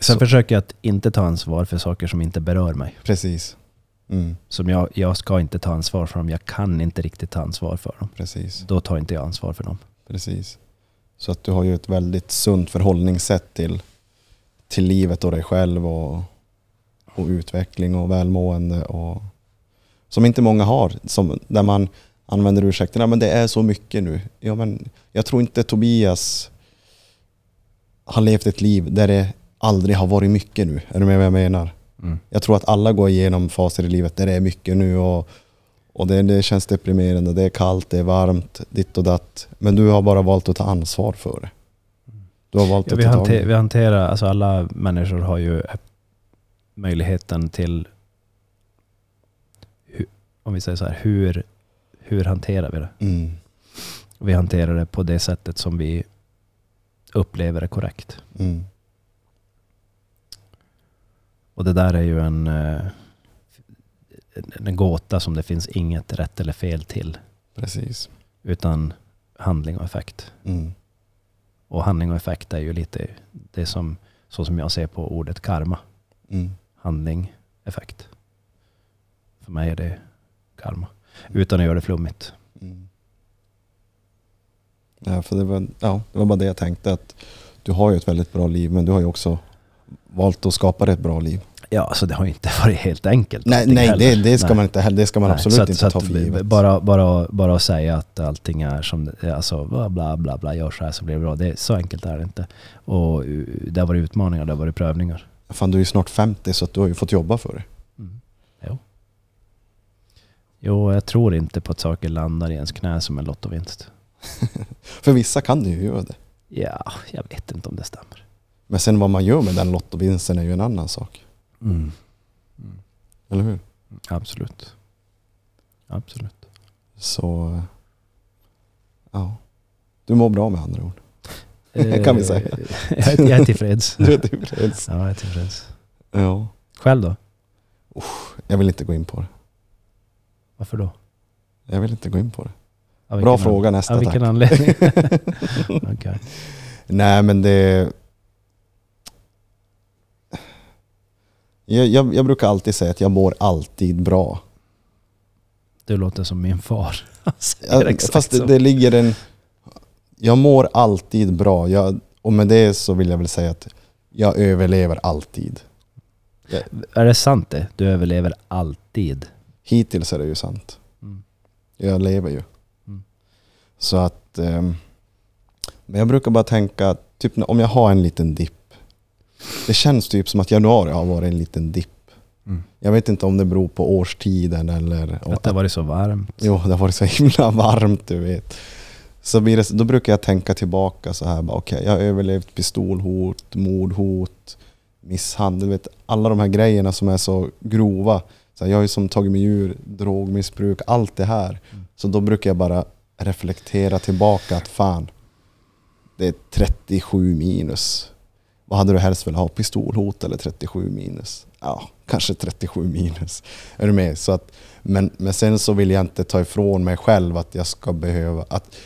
Sen så. försöker jag att inte ta ansvar för saker som inte berör mig. Precis. Mm. Som jag, jag ska inte ta ansvar för dem. Jag kan inte riktigt ta ansvar för dem. Precis. Då tar inte jag ansvar för dem. Precis. Så att du har ju ett väldigt sunt förhållningssätt till, till livet och dig själv och, och utveckling och välmående. Och, som inte många har. Som, där man använder ursäkten, men det är så mycket nu. Ja, men jag tror inte Tobias har levt ett liv där det aldrig har varit mycket nu. Är du med vad jag menar? Mm. Jag tror att alla går igenom faser i livet där det är mycket nu och och det, det känns deprimerande, det är kallt, det är varmt, ditt och datt. Men du har bara valt att ta ansvar för det. Du har valt ja, att vi, ta hanter, vi hanterar, alltså alla människor har ju möjligheten till, om vi säger så här, hur, hur hanterar vi det? Mm. Vi hanterar det på det sättet som vi upplever är korrekt. Mm. Och det där är ju en, eh, en, en gåta som det finns inget rätt eller fel till. Precis. Utan handling och effekt. Mm. Och handling och effekt är ju lite det som, så som jag ser på ordet karma. Mm. Handling, effekt. För mig är det karma. Utan att göra det flummigt. Mm. Ja, för det var, ja, det var bara det jag tänkte att du har ju ett väldigt bra liv men du har ju också valt att skapa ett bra liv. Ja, alltså det har ju inte varit helt enkelt. Nej, nej det, det ska Nej. man inte det ska man Nej, absolut så att- inte så ta för givet. Bara, bara, bara att säga att allting är som alltså bla bla bla, gör så här så blir det bra. Det är, så enkelt är det inte. Och uh, det har varit utmaningar, det har varit prövningar. Fan du är ju snart 50 så att du har ju fått jobba för det. Mm. Jo. jag tror inte på att saker landar i ens knä som en lottovinst. För vissa kan det ju göra det. Ja, jag vet inte om det stämmer. Men sen vad man gör med den lottovinsten är ju en annan sak. Mm. Eller hur? Absolut. Absolut. Så... Ja. Du mår bra med andra ord. Kan vi säga. Eh, jag, är- jag är tillfreds. Du är tillfreds. Ja, jag är tillfreds. Ja. Själv då? Jag vill inte gå in på det. Varför då? Jag vill inte gå in på det. Av Bra fråga an- nästa Av vilken tack. anledning? Okej. Nej men det... Jag, jag, jag brukar alltid säga att jag mår alltid bra. Du låter som min far. Han säger Ja, exakt fast det, det ligger en... Jag mår alltid bra. Jag, och med det så vill jag väl säga att jag överlever alltid. Är det sant det? Du överlever alltid. Hittills är det ju sant. Mm. Jag lever ju. Mm. Så att... ehm, men jag brukar bara tänka, typ om jag har en liten dipp. Det känns typ som att januari har varit en liten dipp. Mm. Jag vet inte om det beror på årstiden eller... Att det har varit så varmt. Jo, det har varit så himla varmt du vet. Så det, då brukar jag tänka tillbaka så här, okej jag har överlevt pistolhot, mordhot, misshandel, vet, alla de här grejerna som är så grova. Så jag har ju som tagit mig ur drogmissbruk, allt det här. Mm. Så då brukar jag bara reflektera tillbaka att fan, det är 37 minus. Vad hade du helst velat ha? Pistolhot eller 37 minus? Ja, kanske 37 minus. Är du med? Så att, men, men sen så vill jag inte ta ifrån mig själv att jag ska behöva... Att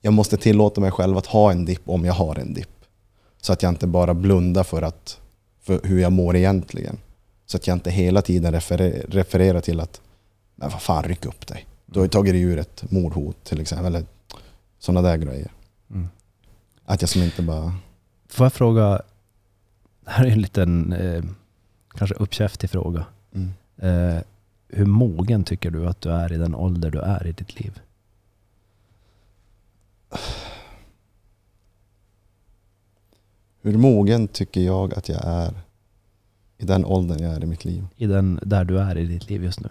jag måste tillåta mig själv att ha en dipp om jag har en dipp. Så att jag inte bara blundar för, att, för hur jag mår egentligen. Så att jag inte hela tiden referer, refererar till att men vad fan, ryck upp dig. Du har ju tagit dig ur ett mordhot till exempel. Eller sådana där grejer. Mm. Att jag som inte bara... Får jag fråga, det här är en liten, eh, kanske uppkäftig fråga. Mm. Eh, hur mogen tycker du att du är i den ålder du är i ditt liv? Hur mogen tycker jag att jag är i den åldern jag är i mitt liv? I den, där du är i ditt liv just nu?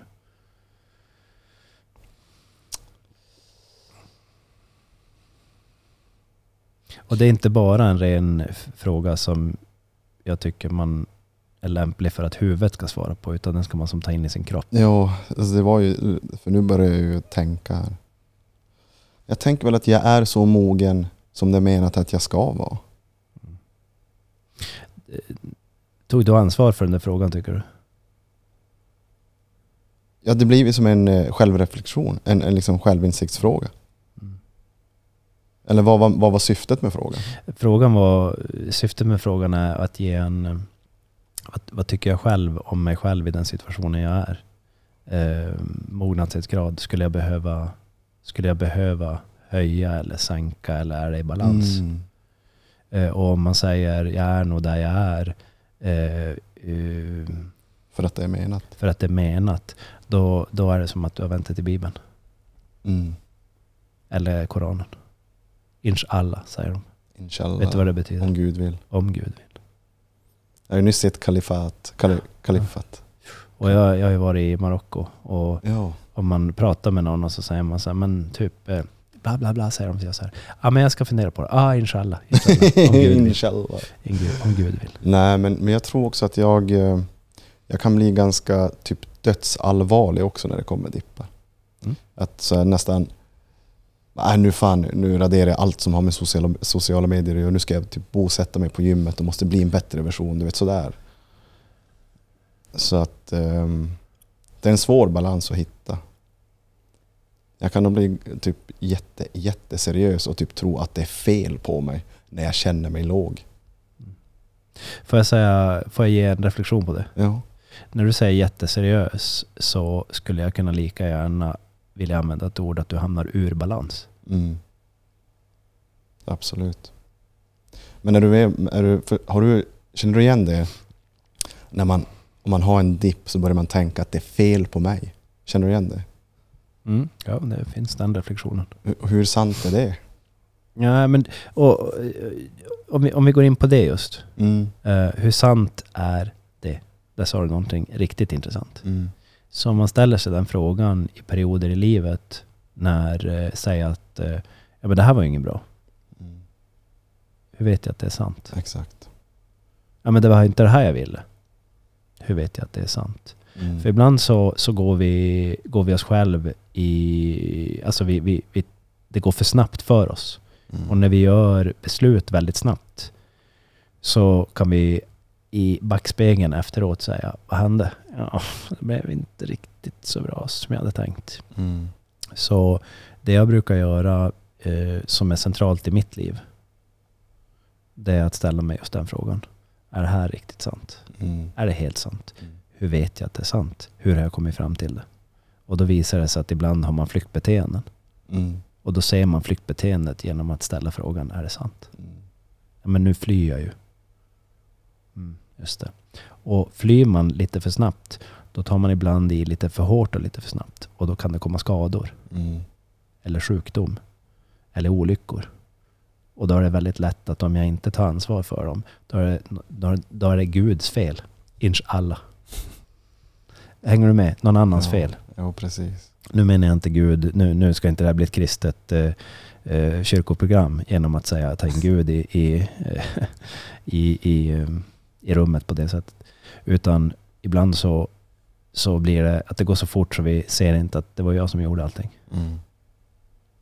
Och det är inte bara en ren fråga som jag tycker man är lämplig för att huvudet ska svara på, utan den ska man som ta in i sin kropp. Ja, alltså det var ju... För nu börjar jag ju tänka här. Jag tänker väl att jag är så mogen som det är menat att jag ska vara. Tog du ansvar för den där frågan tycker du? Ja, det blir ju som en eh, självreflektion. En, en liksom självinsiktsfråga. Mm. Eller vad var, vad var syftet med frågan? Frågan var, syftet med frågan är att ge en, vad, vad tycker jag själv om mig själv i den situationen jag är? Eh, mognadsgrad, skulle jag behöva, skulle jag behöva höja eller sänka eller är det i balans? Mm. Eh, och om man säger jag är nog där jag är eh, För att det är menat. för att det är menat, då, då är det som att du har vänt dig till Bibeln. Mm. Eller Koranen. Inshallah säger de. Inshallah. Vet du vad det betyder? Om Gud vill. Om Gud vill. Jag har ju nyss sett kalifat. Kali, kalifat. Och jag, jag har ju varit i Marocko och Ja. om man pratar med någon och så säger man så här, men typ eh, bla bla bla säger de till så här. Ja men jag ska fundera på det. Ah inshallah. inshallah. Om Gud. Inshallah. Om Gud, om Gud vill. Nej, men, men jag tror också att jag, eh, jag kan bli ganska typ dödsallvarlig också när det kommer dippar. Mm. Att så nästan, nej nu fan, nu raderar jag allt som har med sociala, sociala medier att göra. Nu ska jag typ bosätta mig på gymmet och måste bli en bättre version. Du vet sådär. Så att ehm, det är en svår balans att hitta. Jag kan nog bli typ jätte, jätteseriös och typ tro att det är fel på mig när jag känner mig låg. Får jag, säga, får jag ge en reflektion på det? Ja. När du säger jätteseriös så skulle jag kunna lika gärna vilja använda ett ord att du hamnar ur balans. Mm. Absolut. Men är du, är du, för, har du, känner du igen det? När man, om man har en dipp så börjar man tänka att det är fel på mig. Känner du igen det? Mm. Ja, det finns den reflektionen. Hur, hur sant är det? Ja, men, och, eh, om, vi, om vi går in på det just. Mm. Eh, hur sant är det? Där sa du någonting riktigt intressant. Mm. Så om man ställer sig den frågan i perioder i livet när, eh, säg att eh, ja, men det här var ju inget bra. Mm. Hur vet jag att det är sant? Exakt. Ja men det var inte det här jag ville. Hur vet jag att det är sant? Mm. För ibland så, så går, vi, går vi oss själv i... Alltså vi, vi, vi, det går för snabbt för oss. Mm. Och när vi gör beslut väldigt snabbt så kan vi i backspegeln efteråt säga Vad hände? Ja, det blev inte riktigt så bra som jag hade tänkt. Mm. Så det jag brukar göra eh, som är centralt i mitt liv det är att ställa mig just den frågan. Är det här riktigt sant? Mm. Är det helt sant? Mm. Hur vet jag att det är sant? Hur har jag kommit fram till det? Och då visar det sig att ibland har man flyktbeteenden. Mm. Och då ser man flyktbeteendet genom att ställa frågan, är det sant? Mm. Ja, men nu flyr jag ju. Mm, just det. Och flyr man lite för snabbt, då tar man ibland i lite för hårt och lite för snabbt. Och då kan det komma skador, Mm. eller sjukdom, eller olyckor. Och då är det väldigt lätt att om jag inte tar ansvar för dem, då är det, då då är det Guds fel. Inshallah. Hänger du med? Någon annans Ja. fel. Ja, precis. Nu menar jag inte Gud, nu, nu ska inte det här bli ett kristet eh, eh, kyrkoprogram genom att säga att ta in Gud i, i, i, i, eh, i rummet på det sättet. Utan ibland så, så blir det att det går så fort så vi ser inte att det var jag som gjorde allting. Mm.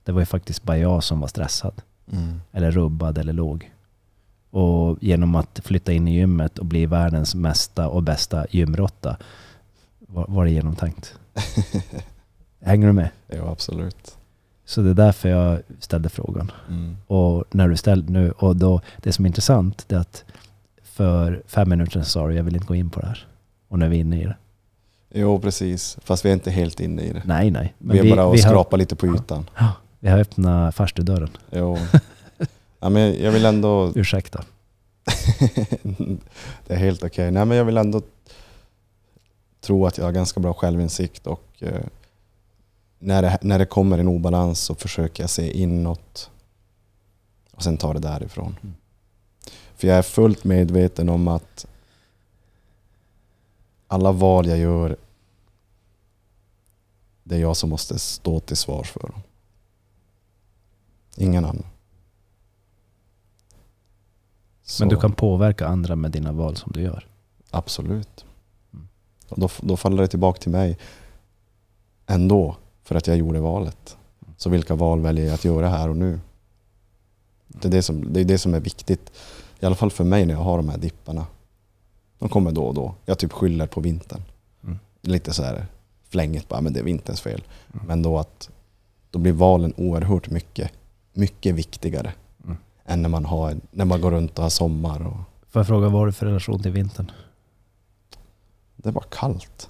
Det var ju faktiskt bara jag som var stressad. Mm. Eller rubbad eller låg. Och genom att flytta in i gymmet och bli världens mesta och bästa gymrotta var, var det genomtänkt. Hänger du med? Ja, absolut. Så det är därför jag ställde frågan. Mm. Och när du ställde nu, och då, det som är intressant det är att för fem minuter sedan sa du jag vill inte gå in på det här. Och nu är vi inne i det. Jo, precis. Fast vi är inte helt inne i det. Nej, nej. vi är bara och vi, skrapar lite på ytan. vi har öppnat farstudörren. Jo. ja, men jag vill ändå... Ursäkta. det är helt okej. Nej, men jag vill ändå tro att jag har ganska bra självinsikt och eh, när, det, när det kommer en obalans så försöker jag se inåt och sen ta det därifrån. Mm. För jag är fullt medveten om att alla val jag gör, det är jag som måste stå till svars för. Ingen annan. Men du Så- kan påverka andra med dina val som du gör. Absolut. Och då, då faller det tillbaka till mig ändå, för att jag gjorde valet. Så vilka val väljer jag att göra här och nu? Det är det som, det är, det som är viktigt. I alla fall för mig när jag har de här dipparna. De kommer då och då. Jag typ skyller på vintern. Mm. Lite så här flängigt bara, men det är vinterns fel. Mm. Men då att då blir valen oerhört mycket, mycket viktigare. Mm. Än när man, har, när man går runt och har sommar. Och, Får jag fråga, vad har du för relation till vintern? Det var kallt.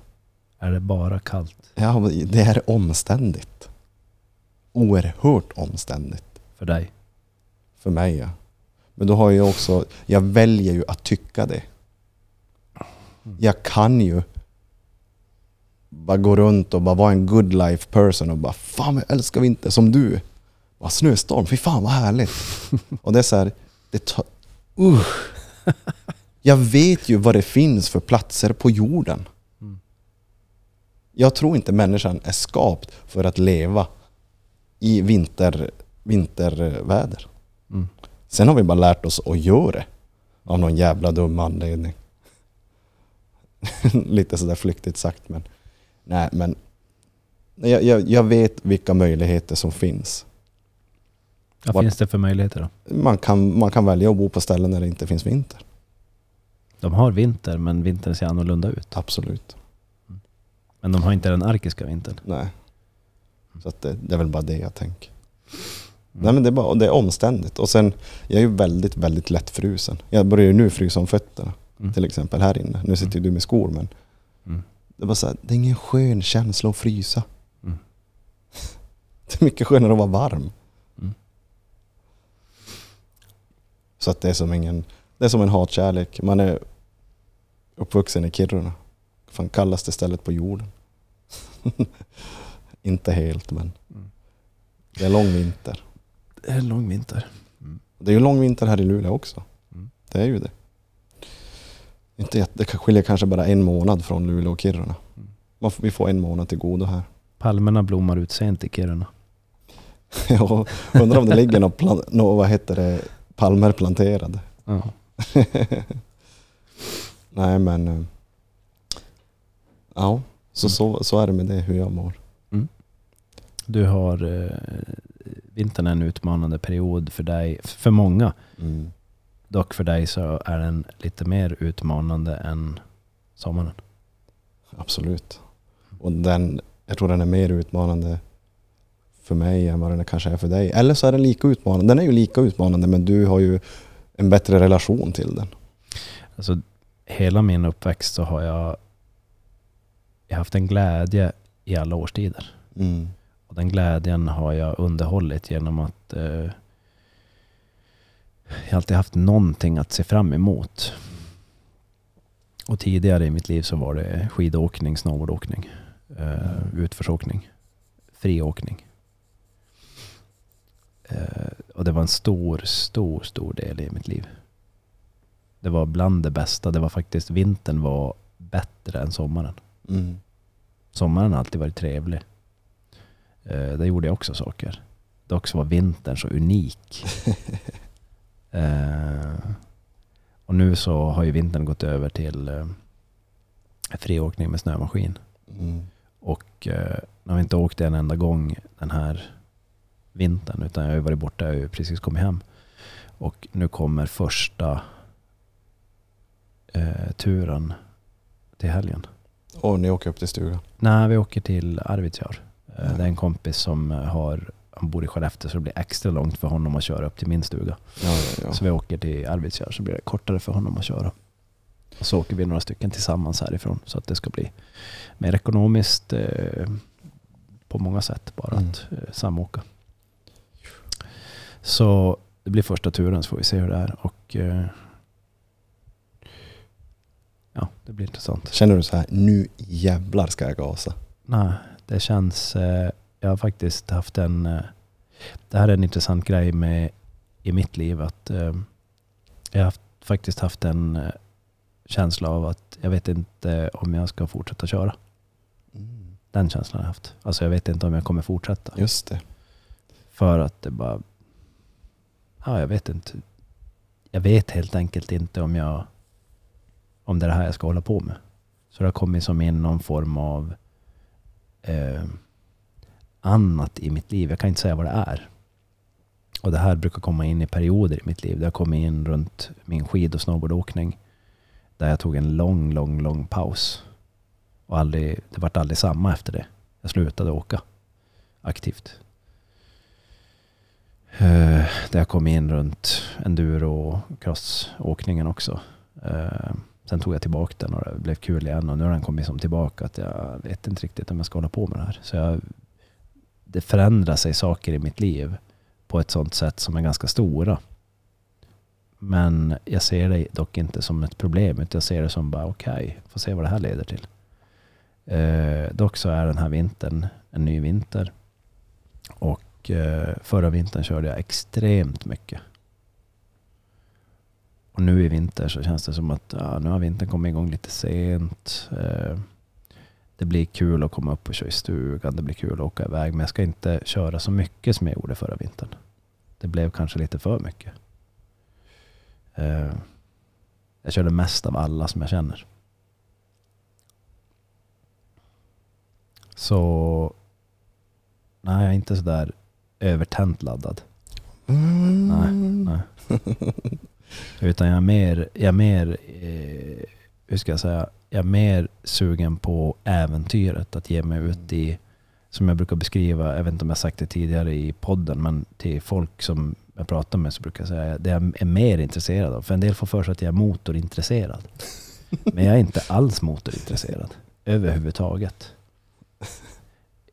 Är det bara kallt Ja, men det är omständigt. Oerhört omständigt. för dig? För mig ja. Men då har jag också, jag väljer ju att tycka det. Jag kan ju bara gå runt och bara vara en good life person och bara Fan jag älskar vinter som du. Bara, snöstorm, fy fan vad härligt. och det är så här, det tar, uh. Jag vet ju vad det finns för platser på jorden. Mm. Jag tror inte människan är skapt för att leva i vinter, vinterväder. Mm. Sen har vi bara lärt oss att göra det. Av någon jävla dum anledning. Lite sådär flyktigt sagt men... Nej men... Jag, jag, jag vet vilka möjligheter som finns. Vad finns det för möjligheter då? Man kan, man kan välja att bo på ställen där det inte finns vinter. De har vinter, men vintern ser annorlunda ut. Absolut. Men de har inte den arkiska vintern. Nej. Så att det, det är väl bara det jag tänker. Mm. Nej men det är, bara, det är omständigt. Och sen, jag är ju väldigt, väldigt lättfrusen. Jag börjar ju nu frysa om fötterna. Mm. Till exempel här inne. Nu sitter ju du med skor men Mm. det var så här, det är ingen skön känsla att frysa. Mm. Det är mycket skönare att vara varm. Mm. Så att det är som ingen, det är som en hatkärlek. Man är uppvuxen i Kiruna. Fan kallaste stället på jorden. Inte helt men Mm. det är lång vinter. Det är lång vinter. Det är ju lång vinter här i Luleå också. Mm. Det är ju det. Inte det skiljer kanske bara en månad från Luleå och Kiruna. Mm. Man Vi får en månad till godo här. Palmerna blommar ut sent i Kiruna. Jag undrar om det ligger något, plan, nå vad heter det, palmer planterade. Ja. Nej men... eh, Ja, så, Mm. så, så är det med det hur jag mår. Du har eh, vintern är en utmanande period för dig, för många. Mm. Dock för dig så är den lite mer utmanande än sommaren. Absolut. Och den, jag tror den är mer utmanande för mig än vad den kanske är för dig. Eller så är den lika utmanande. Den är ju lika utmanande men du har ju en bättre relation till den. Alltså, hela min uppväxt så har jag, jag haft en glädje i alla årstider. Mm. Och den glädjen har jag underhållit genom att eh, jag alltid haft någonting att se fram emot. Och tidigare i mitt liv så var det skidåkning, snowboardåkning, eh, utförsåkning, friåkning. Eh, och det var en stor, stor, stor del i mitt liv. Det var bland det bästa. Det var faktiskt, vintern var bättre än sommaren. Mm. Sommaren har alltid varit trevlig. Eh, där gjorde jag också saker. Dock så var vintern så unik. eh, och nu så har ju vintern gått över till eh, friåkning med snömaskin. Mm. Och eh, jag har inte åkt en enda gång den här vintern. Utan jag har ju varit borta, jag har ju precis kommit hem. Och nu kommer första eh, turen till helgen. Och ni åker upp till stugan. Nej, vi åker till Arvidsjaur. Eh, Ja. Det är en kompis som eh, har, han bor i Skellefteå så det blir extra långt för honom att köra upp till min stuga. Ja, ja, ja. Så vi åker till Arvidsjaur så blir det kortare för honom att köra. Och så åker vi några stycken tillsammans härifrån så att det ska bli mer ekonomiskt eh, på många sätt bara Mm. att eh, samåka. Så det blir första turen så får vi se hur det är. Och eh, ja, det blir intressant. Känner du så här, nu jävlar ska jag gasa? Nej, det känns... Eh, jag har faktiskt haft en... Eh, det här är en intressant grej med i mitt liv. att eh, Jag har haft, faktiskt haft en känsla av att jag vet inte om jag ska fortsätta köra. Mm. Den känslan har jag haft. Alltså jag vet inte om jag kommer fortsätta. Just det. För att det bara... Ja, jag vet inte. Jag vet helt enkelt inte om jag... Om det är det här jag ska hålla på med. Så det har kommit som in någon form av eh, annat i mitt liv. Jag kan inte säga vad det är. Och det här brukar komma in i perioder i mitt liv. Det har kommit in runt min skid och snowboardåkning. Där jag tog en lång, lång, lång paus. Och aldrig, det vart aldrig samma efter det. Jag slutade åka aktivt. Eh, Det har kommit in runt enduro och crossåkningen också. Eh, Sen tog jag tillbaka den och det blev kul igen och nu har den kommit som tillbaka att jag vet inte riktigt om jag ska hålla på med det här. Så jag, det förändrar sig saker i mitt liv på ett sånt sätt som är ganska stora. Men jag ser det dock inte som ett problem utan jag ser det som bara okej, får se vad det här leder till. Eh, dock så är den här vintern en ny vinter. Och eh, förra vintern körde jag extremt mycket. Och nu i vinter så känns det som att ja, nu har vintern kommit igång lite sent. Eh, det blir kul att komma upp och köra i stugan. Det blir kul att åka iväg. Men jag ska inte köra så mycket som jag gjorde förra vintern. Det blev kanske lite för mycket. Eh, jag körde mest av alla som jag känner. Så nej, jag är inte sådär övertänt laddad. Mm. Nej, nej. Utan jag är mer, jag är mer eh, hur ska jag säga, jag är mer sugen på äventyret. Att ge mig ut i, som jag brukar beskriva, jag vet inte om jag sagt det tidigare i podden, men till folk som jag pratar med så brukar jag säga det jag är mer intresserad av. För en del får för sig att jag är motorintresserad. Men jag är inte alls motorintresserad. Överhuvudtaget.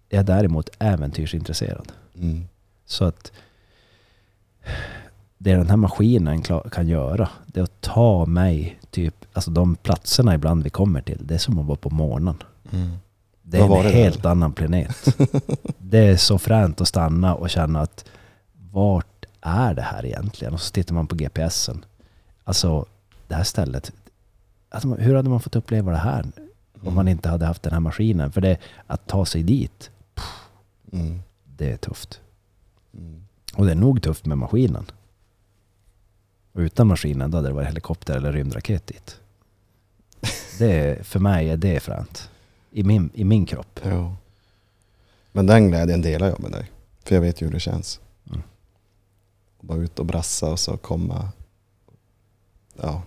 Jag är däremot äventyrsintresserad. Mm. Så att det den här maskinen kan göra, det är att ta mig typ, alltså de platserna ibland vi kommer till, det är som att vara på månen. Mm. Det är en det helt där? annan planet. det är så fränt att stanna och känna att vart är det här egentligen? Och så tittar man på GPSen. Alltså det här stället, alltså, hur hade man fått uppleva det här om man inte hade haft den här maskinen? För det, att ta sig dit, Mm. det är tufft. Mm. Och det är nog tufft med maskinen. Utan maskinen då hade det varit helikopter eller rymdraket dit. Det för mig är det fränt. I min, I min kropp. Jo. Men den glädjen delar jag med dig. För jag vet ju hur det känns. Mm. Bara ut och brassa och så komma. Ja.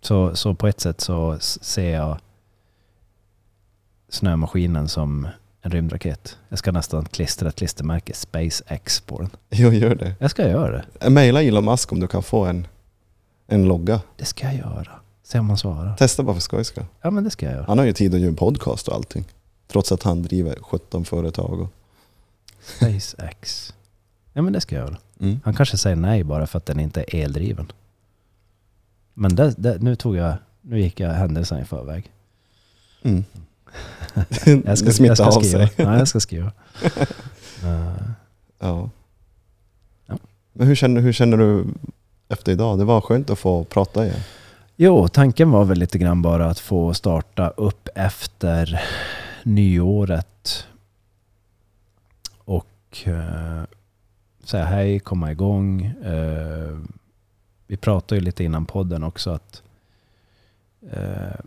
Så, så på ett sätt så ser jag snömaskinen som en rymdraket. Jag ska nästan klistra ett klistermärke SpaceX på den. Jo, gör det. Jag ska göra det. Maila Elon Musk om du kan få en, en logga. Det ska jag göra. Se om han svarar. Testa bara för skojs skull. Ja men det ska jag göra. Han har ju tid att göra podcast och allting. Trots att han driver 17 företag. Och, SpaceX. Ja men det ska jag göra. mm. Han kanske säger nej bara för att den inte är eldriven. Men det, det, nu tog jag, nu gick jag händelsen i förväg. Mm. Jag ska, det smittar jag ska av skriva. sig. Ja, jag ska skriva. Eh, Ja. Ja. Men hur känner, hur känner du efter idag? Det var skönt att få prata igen. Jo, tanken var väl lite grann bara att få starta upp efter nyåret. Och eh, säga hej, komma igång. Eh, vi pratade ju lite innan podden också att eh,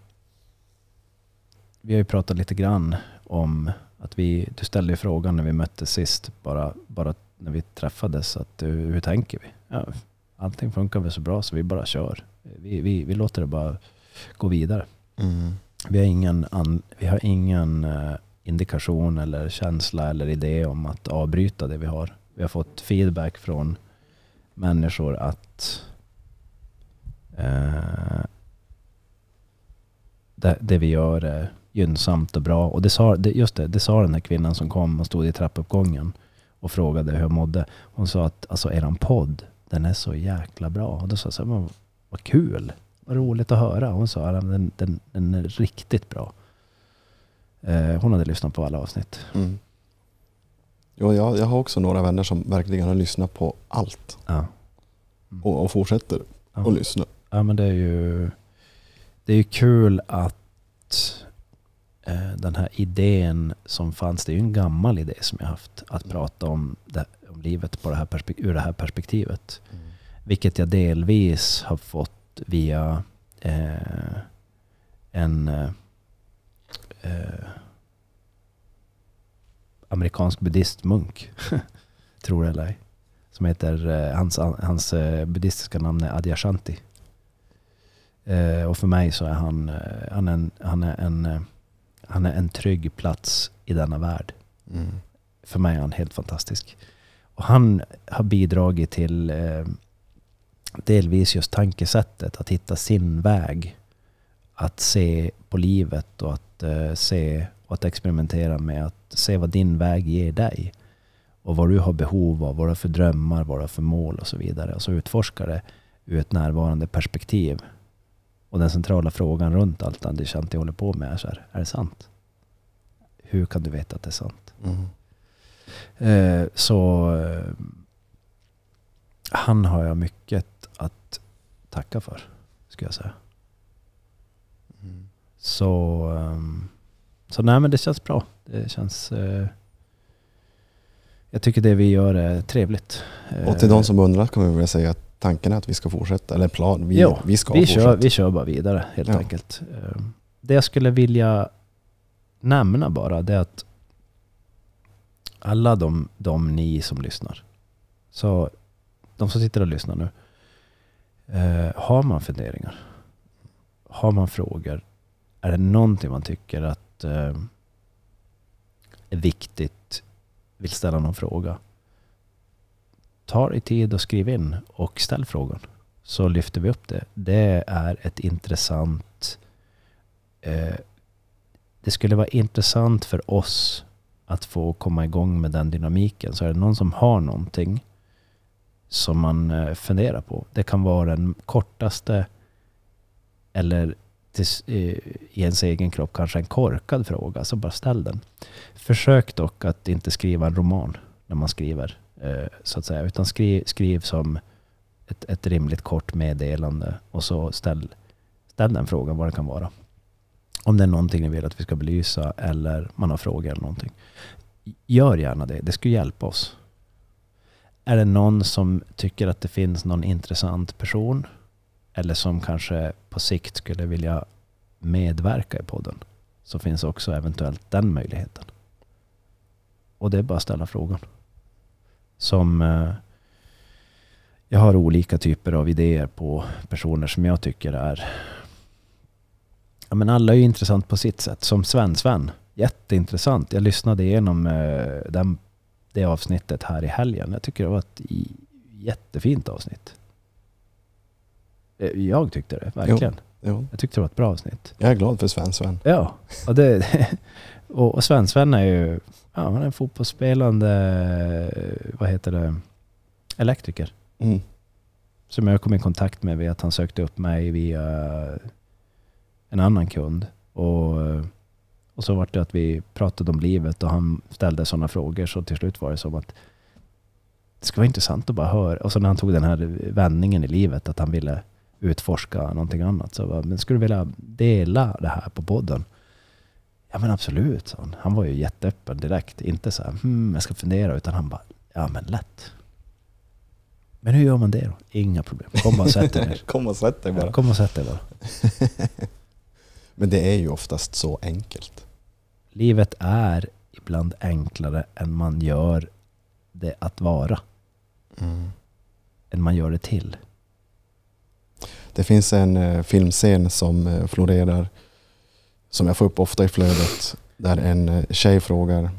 vi har ju pratat lite grann om att vi, du ställde ju frågan när vi möttes sist, bara, bara när vi träffades, att hur, hur tänker vi? Ja, allting funkar väl så bra så vi bara kör. Vi, vi, vi låter det bara gå vidare. Vi har ingen, an, vi har ingen eh, indikation eller känsla eller idé om att avbryta det vi har. Vi har fått feedback från människor att eh, det, det vi gör är gynnsamt och bra. Och det sa, det, just det, det sa den här kvinnan som kom och stod i trappuppgången och frågade hur jag mådde. Hon sa att alltså eran podd, den är så jäkla bra. Och då sa jag så här, "Men vad kul, vad roligt att höra. Hon sa att den, den, den är riktigt bra. Eh, hon hade lyssnat på alla avsnitt. Mm. Jo, jag, jag har också några vänner som verkligen har lyssnat på allt. Ja. Och, och fortsätter Ja. att lyssna. Ja men det är ju Det är ju kul att den här idén som fanns, det är ju en gammal idé som jag haft. Att Mm. prata om, det, om livet på det här ur det här perspektivet. Vilket jag delvis har fått via eh, en eh, eh, amerikansk buddhistmunk. tror det eller ej. Som heter, eh, hans, hans eh, buddhistiska namn är Adyashanti. Eh, och för mig så är han, eh, han, en, han, är en, eh, han är en trygg plats i denna värld. Mm. För mig är han helt fantastisk. Och han har bidragit till eh, delvis just tankesättet att hitta sin väg. Att se på livet och att eh, se och att experimentera med att se vad din väg ger dig. Och vad du har behov av, vad du har för drömmar, vad du har för mål och så vidare. Och så utforska det ur ett närvarande perspektiv. Och den centrala frågan runt allt Andy Shanti håller på med är så här, är det sant? Hur kan du veta att det är sant? Mm. Eh, så eh, han har jag mycket att tacka för, skulle jag säga. Mm. Så, ehm, så nej men det känns bra. Det känns... Eh, jag tycker det vi gör är trevligt. Och till Eh, de som undrar kan vi väl säga att tanken är att vi ska fortsätta. Eller plan, vi, Jo, vi ska vi, fortsätta. kör, vi kör bara vidare helt Ja. enkelt. Eh, Det jag skulle vilja nämna bara det är att alla de, de ni som lyssnar. Så de som sitter och lyssnar nu. Eh, har man funderingar? Har man frågor? Är det någonting man tycker att eh, är viktigt? Vill ställa någon fråga? Ta dig tid och skriv in och ställ frågan. Så lyfter vi upp det. Det är ett intressant... Eh, det skulle vara intressant för oss att få komma igång med den dynamiken. Så är det någon som har någonting som man eh, funderar på. Det kan vara den kortaste eller till, eh, i ens egen kropp kanske en korkad fråga. Så bara ställ den. Försök dock att inte skriva en roman när man skriver. Eh, så att säga. Utan skriv, skriv som ett, ett rimligt kort meddelande och så ställ, ställ den frågan vad det kan vara. Om det är någonting ni vill att vi ska belysa eller man har frågor eller någonting. Gör gärna det. Det skulle hjälpa oss. Är det någon som tycker att det finns någon intressant person eller som kanske på sikt skulle vilja medverka i podden så finns också eventuellt den möjligheten. Och det är bara att ställa frågan. Som eh, jag har olika typer av idéer på personer som jag tycker är Ja men alla är ju intressant på sitt sätt. Som Sven-Sven. Jätteintressant. Jag lyssnade igenom eh, den, det avsnittet här i helgen. Jag tycker det var ett jättefint avsnitt. Eh, jag tyckte det, verkligen. Jo. Jag tyckte det var ett bra avsnitt. Jag är glad för Sven-Sven. Ja, och, det, och Sven-Sven är ju ja, han är en fotbollsspelande, vad heter det, elektriker. Mm. Som jag kom i kontakt med via att han sökte upp mig via en annan kund. Och, och så var det att vi pratade om livet och han ställde sådana frågor så till slut var det som att det skulle vara intressant att bara höra. Och så när han tog den här vändningen i livet att han ville utforska någonting annat. Så bara, men skulle du vilja dela det här på podden? Ja men absolut, sa han. Han var ju jätteöppen direkt. Inte så här, hmm, jag ska fundera, utan han bara, ja men lätt. Men hur gör man det då? Inga problem. Kom och sätt dig ner. Kom och sätt dig bara. Kom och sätt dig bara. Men det är ju oftast så enkelt. Livet är ibland enklare än man gör det att vara. Mm. Än man gör det till. Det finns en eh, filmscen som eh, florerar, som jag får upp ofta i flödet, där en eh, tjej frågar,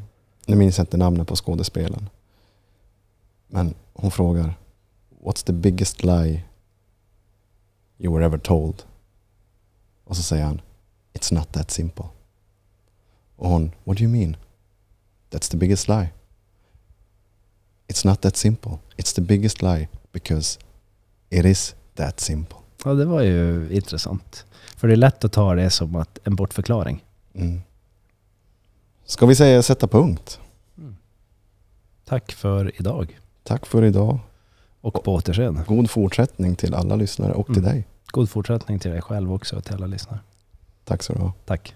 nu minns jag inte namnet på skådespelaren, men hon frågar What's the biggest lie you were ever told? Och så säger han It's not that simple. Och hon, what do you mean? That's the biggest lie. It's not that simple. It's the biggest lie because it is that simple. Ja, det var ju intressant. För det är lätt att ta det som att en bortförklaring. Mm. Ska vi säga sätta punkt? Tack för idag. Tack för idag. Och på återseende. God fortsättning till alla lyssnare och till Mm. dig. God fortsättning till dig själv också och till alla lyssnare. Tack så du ha. Tack.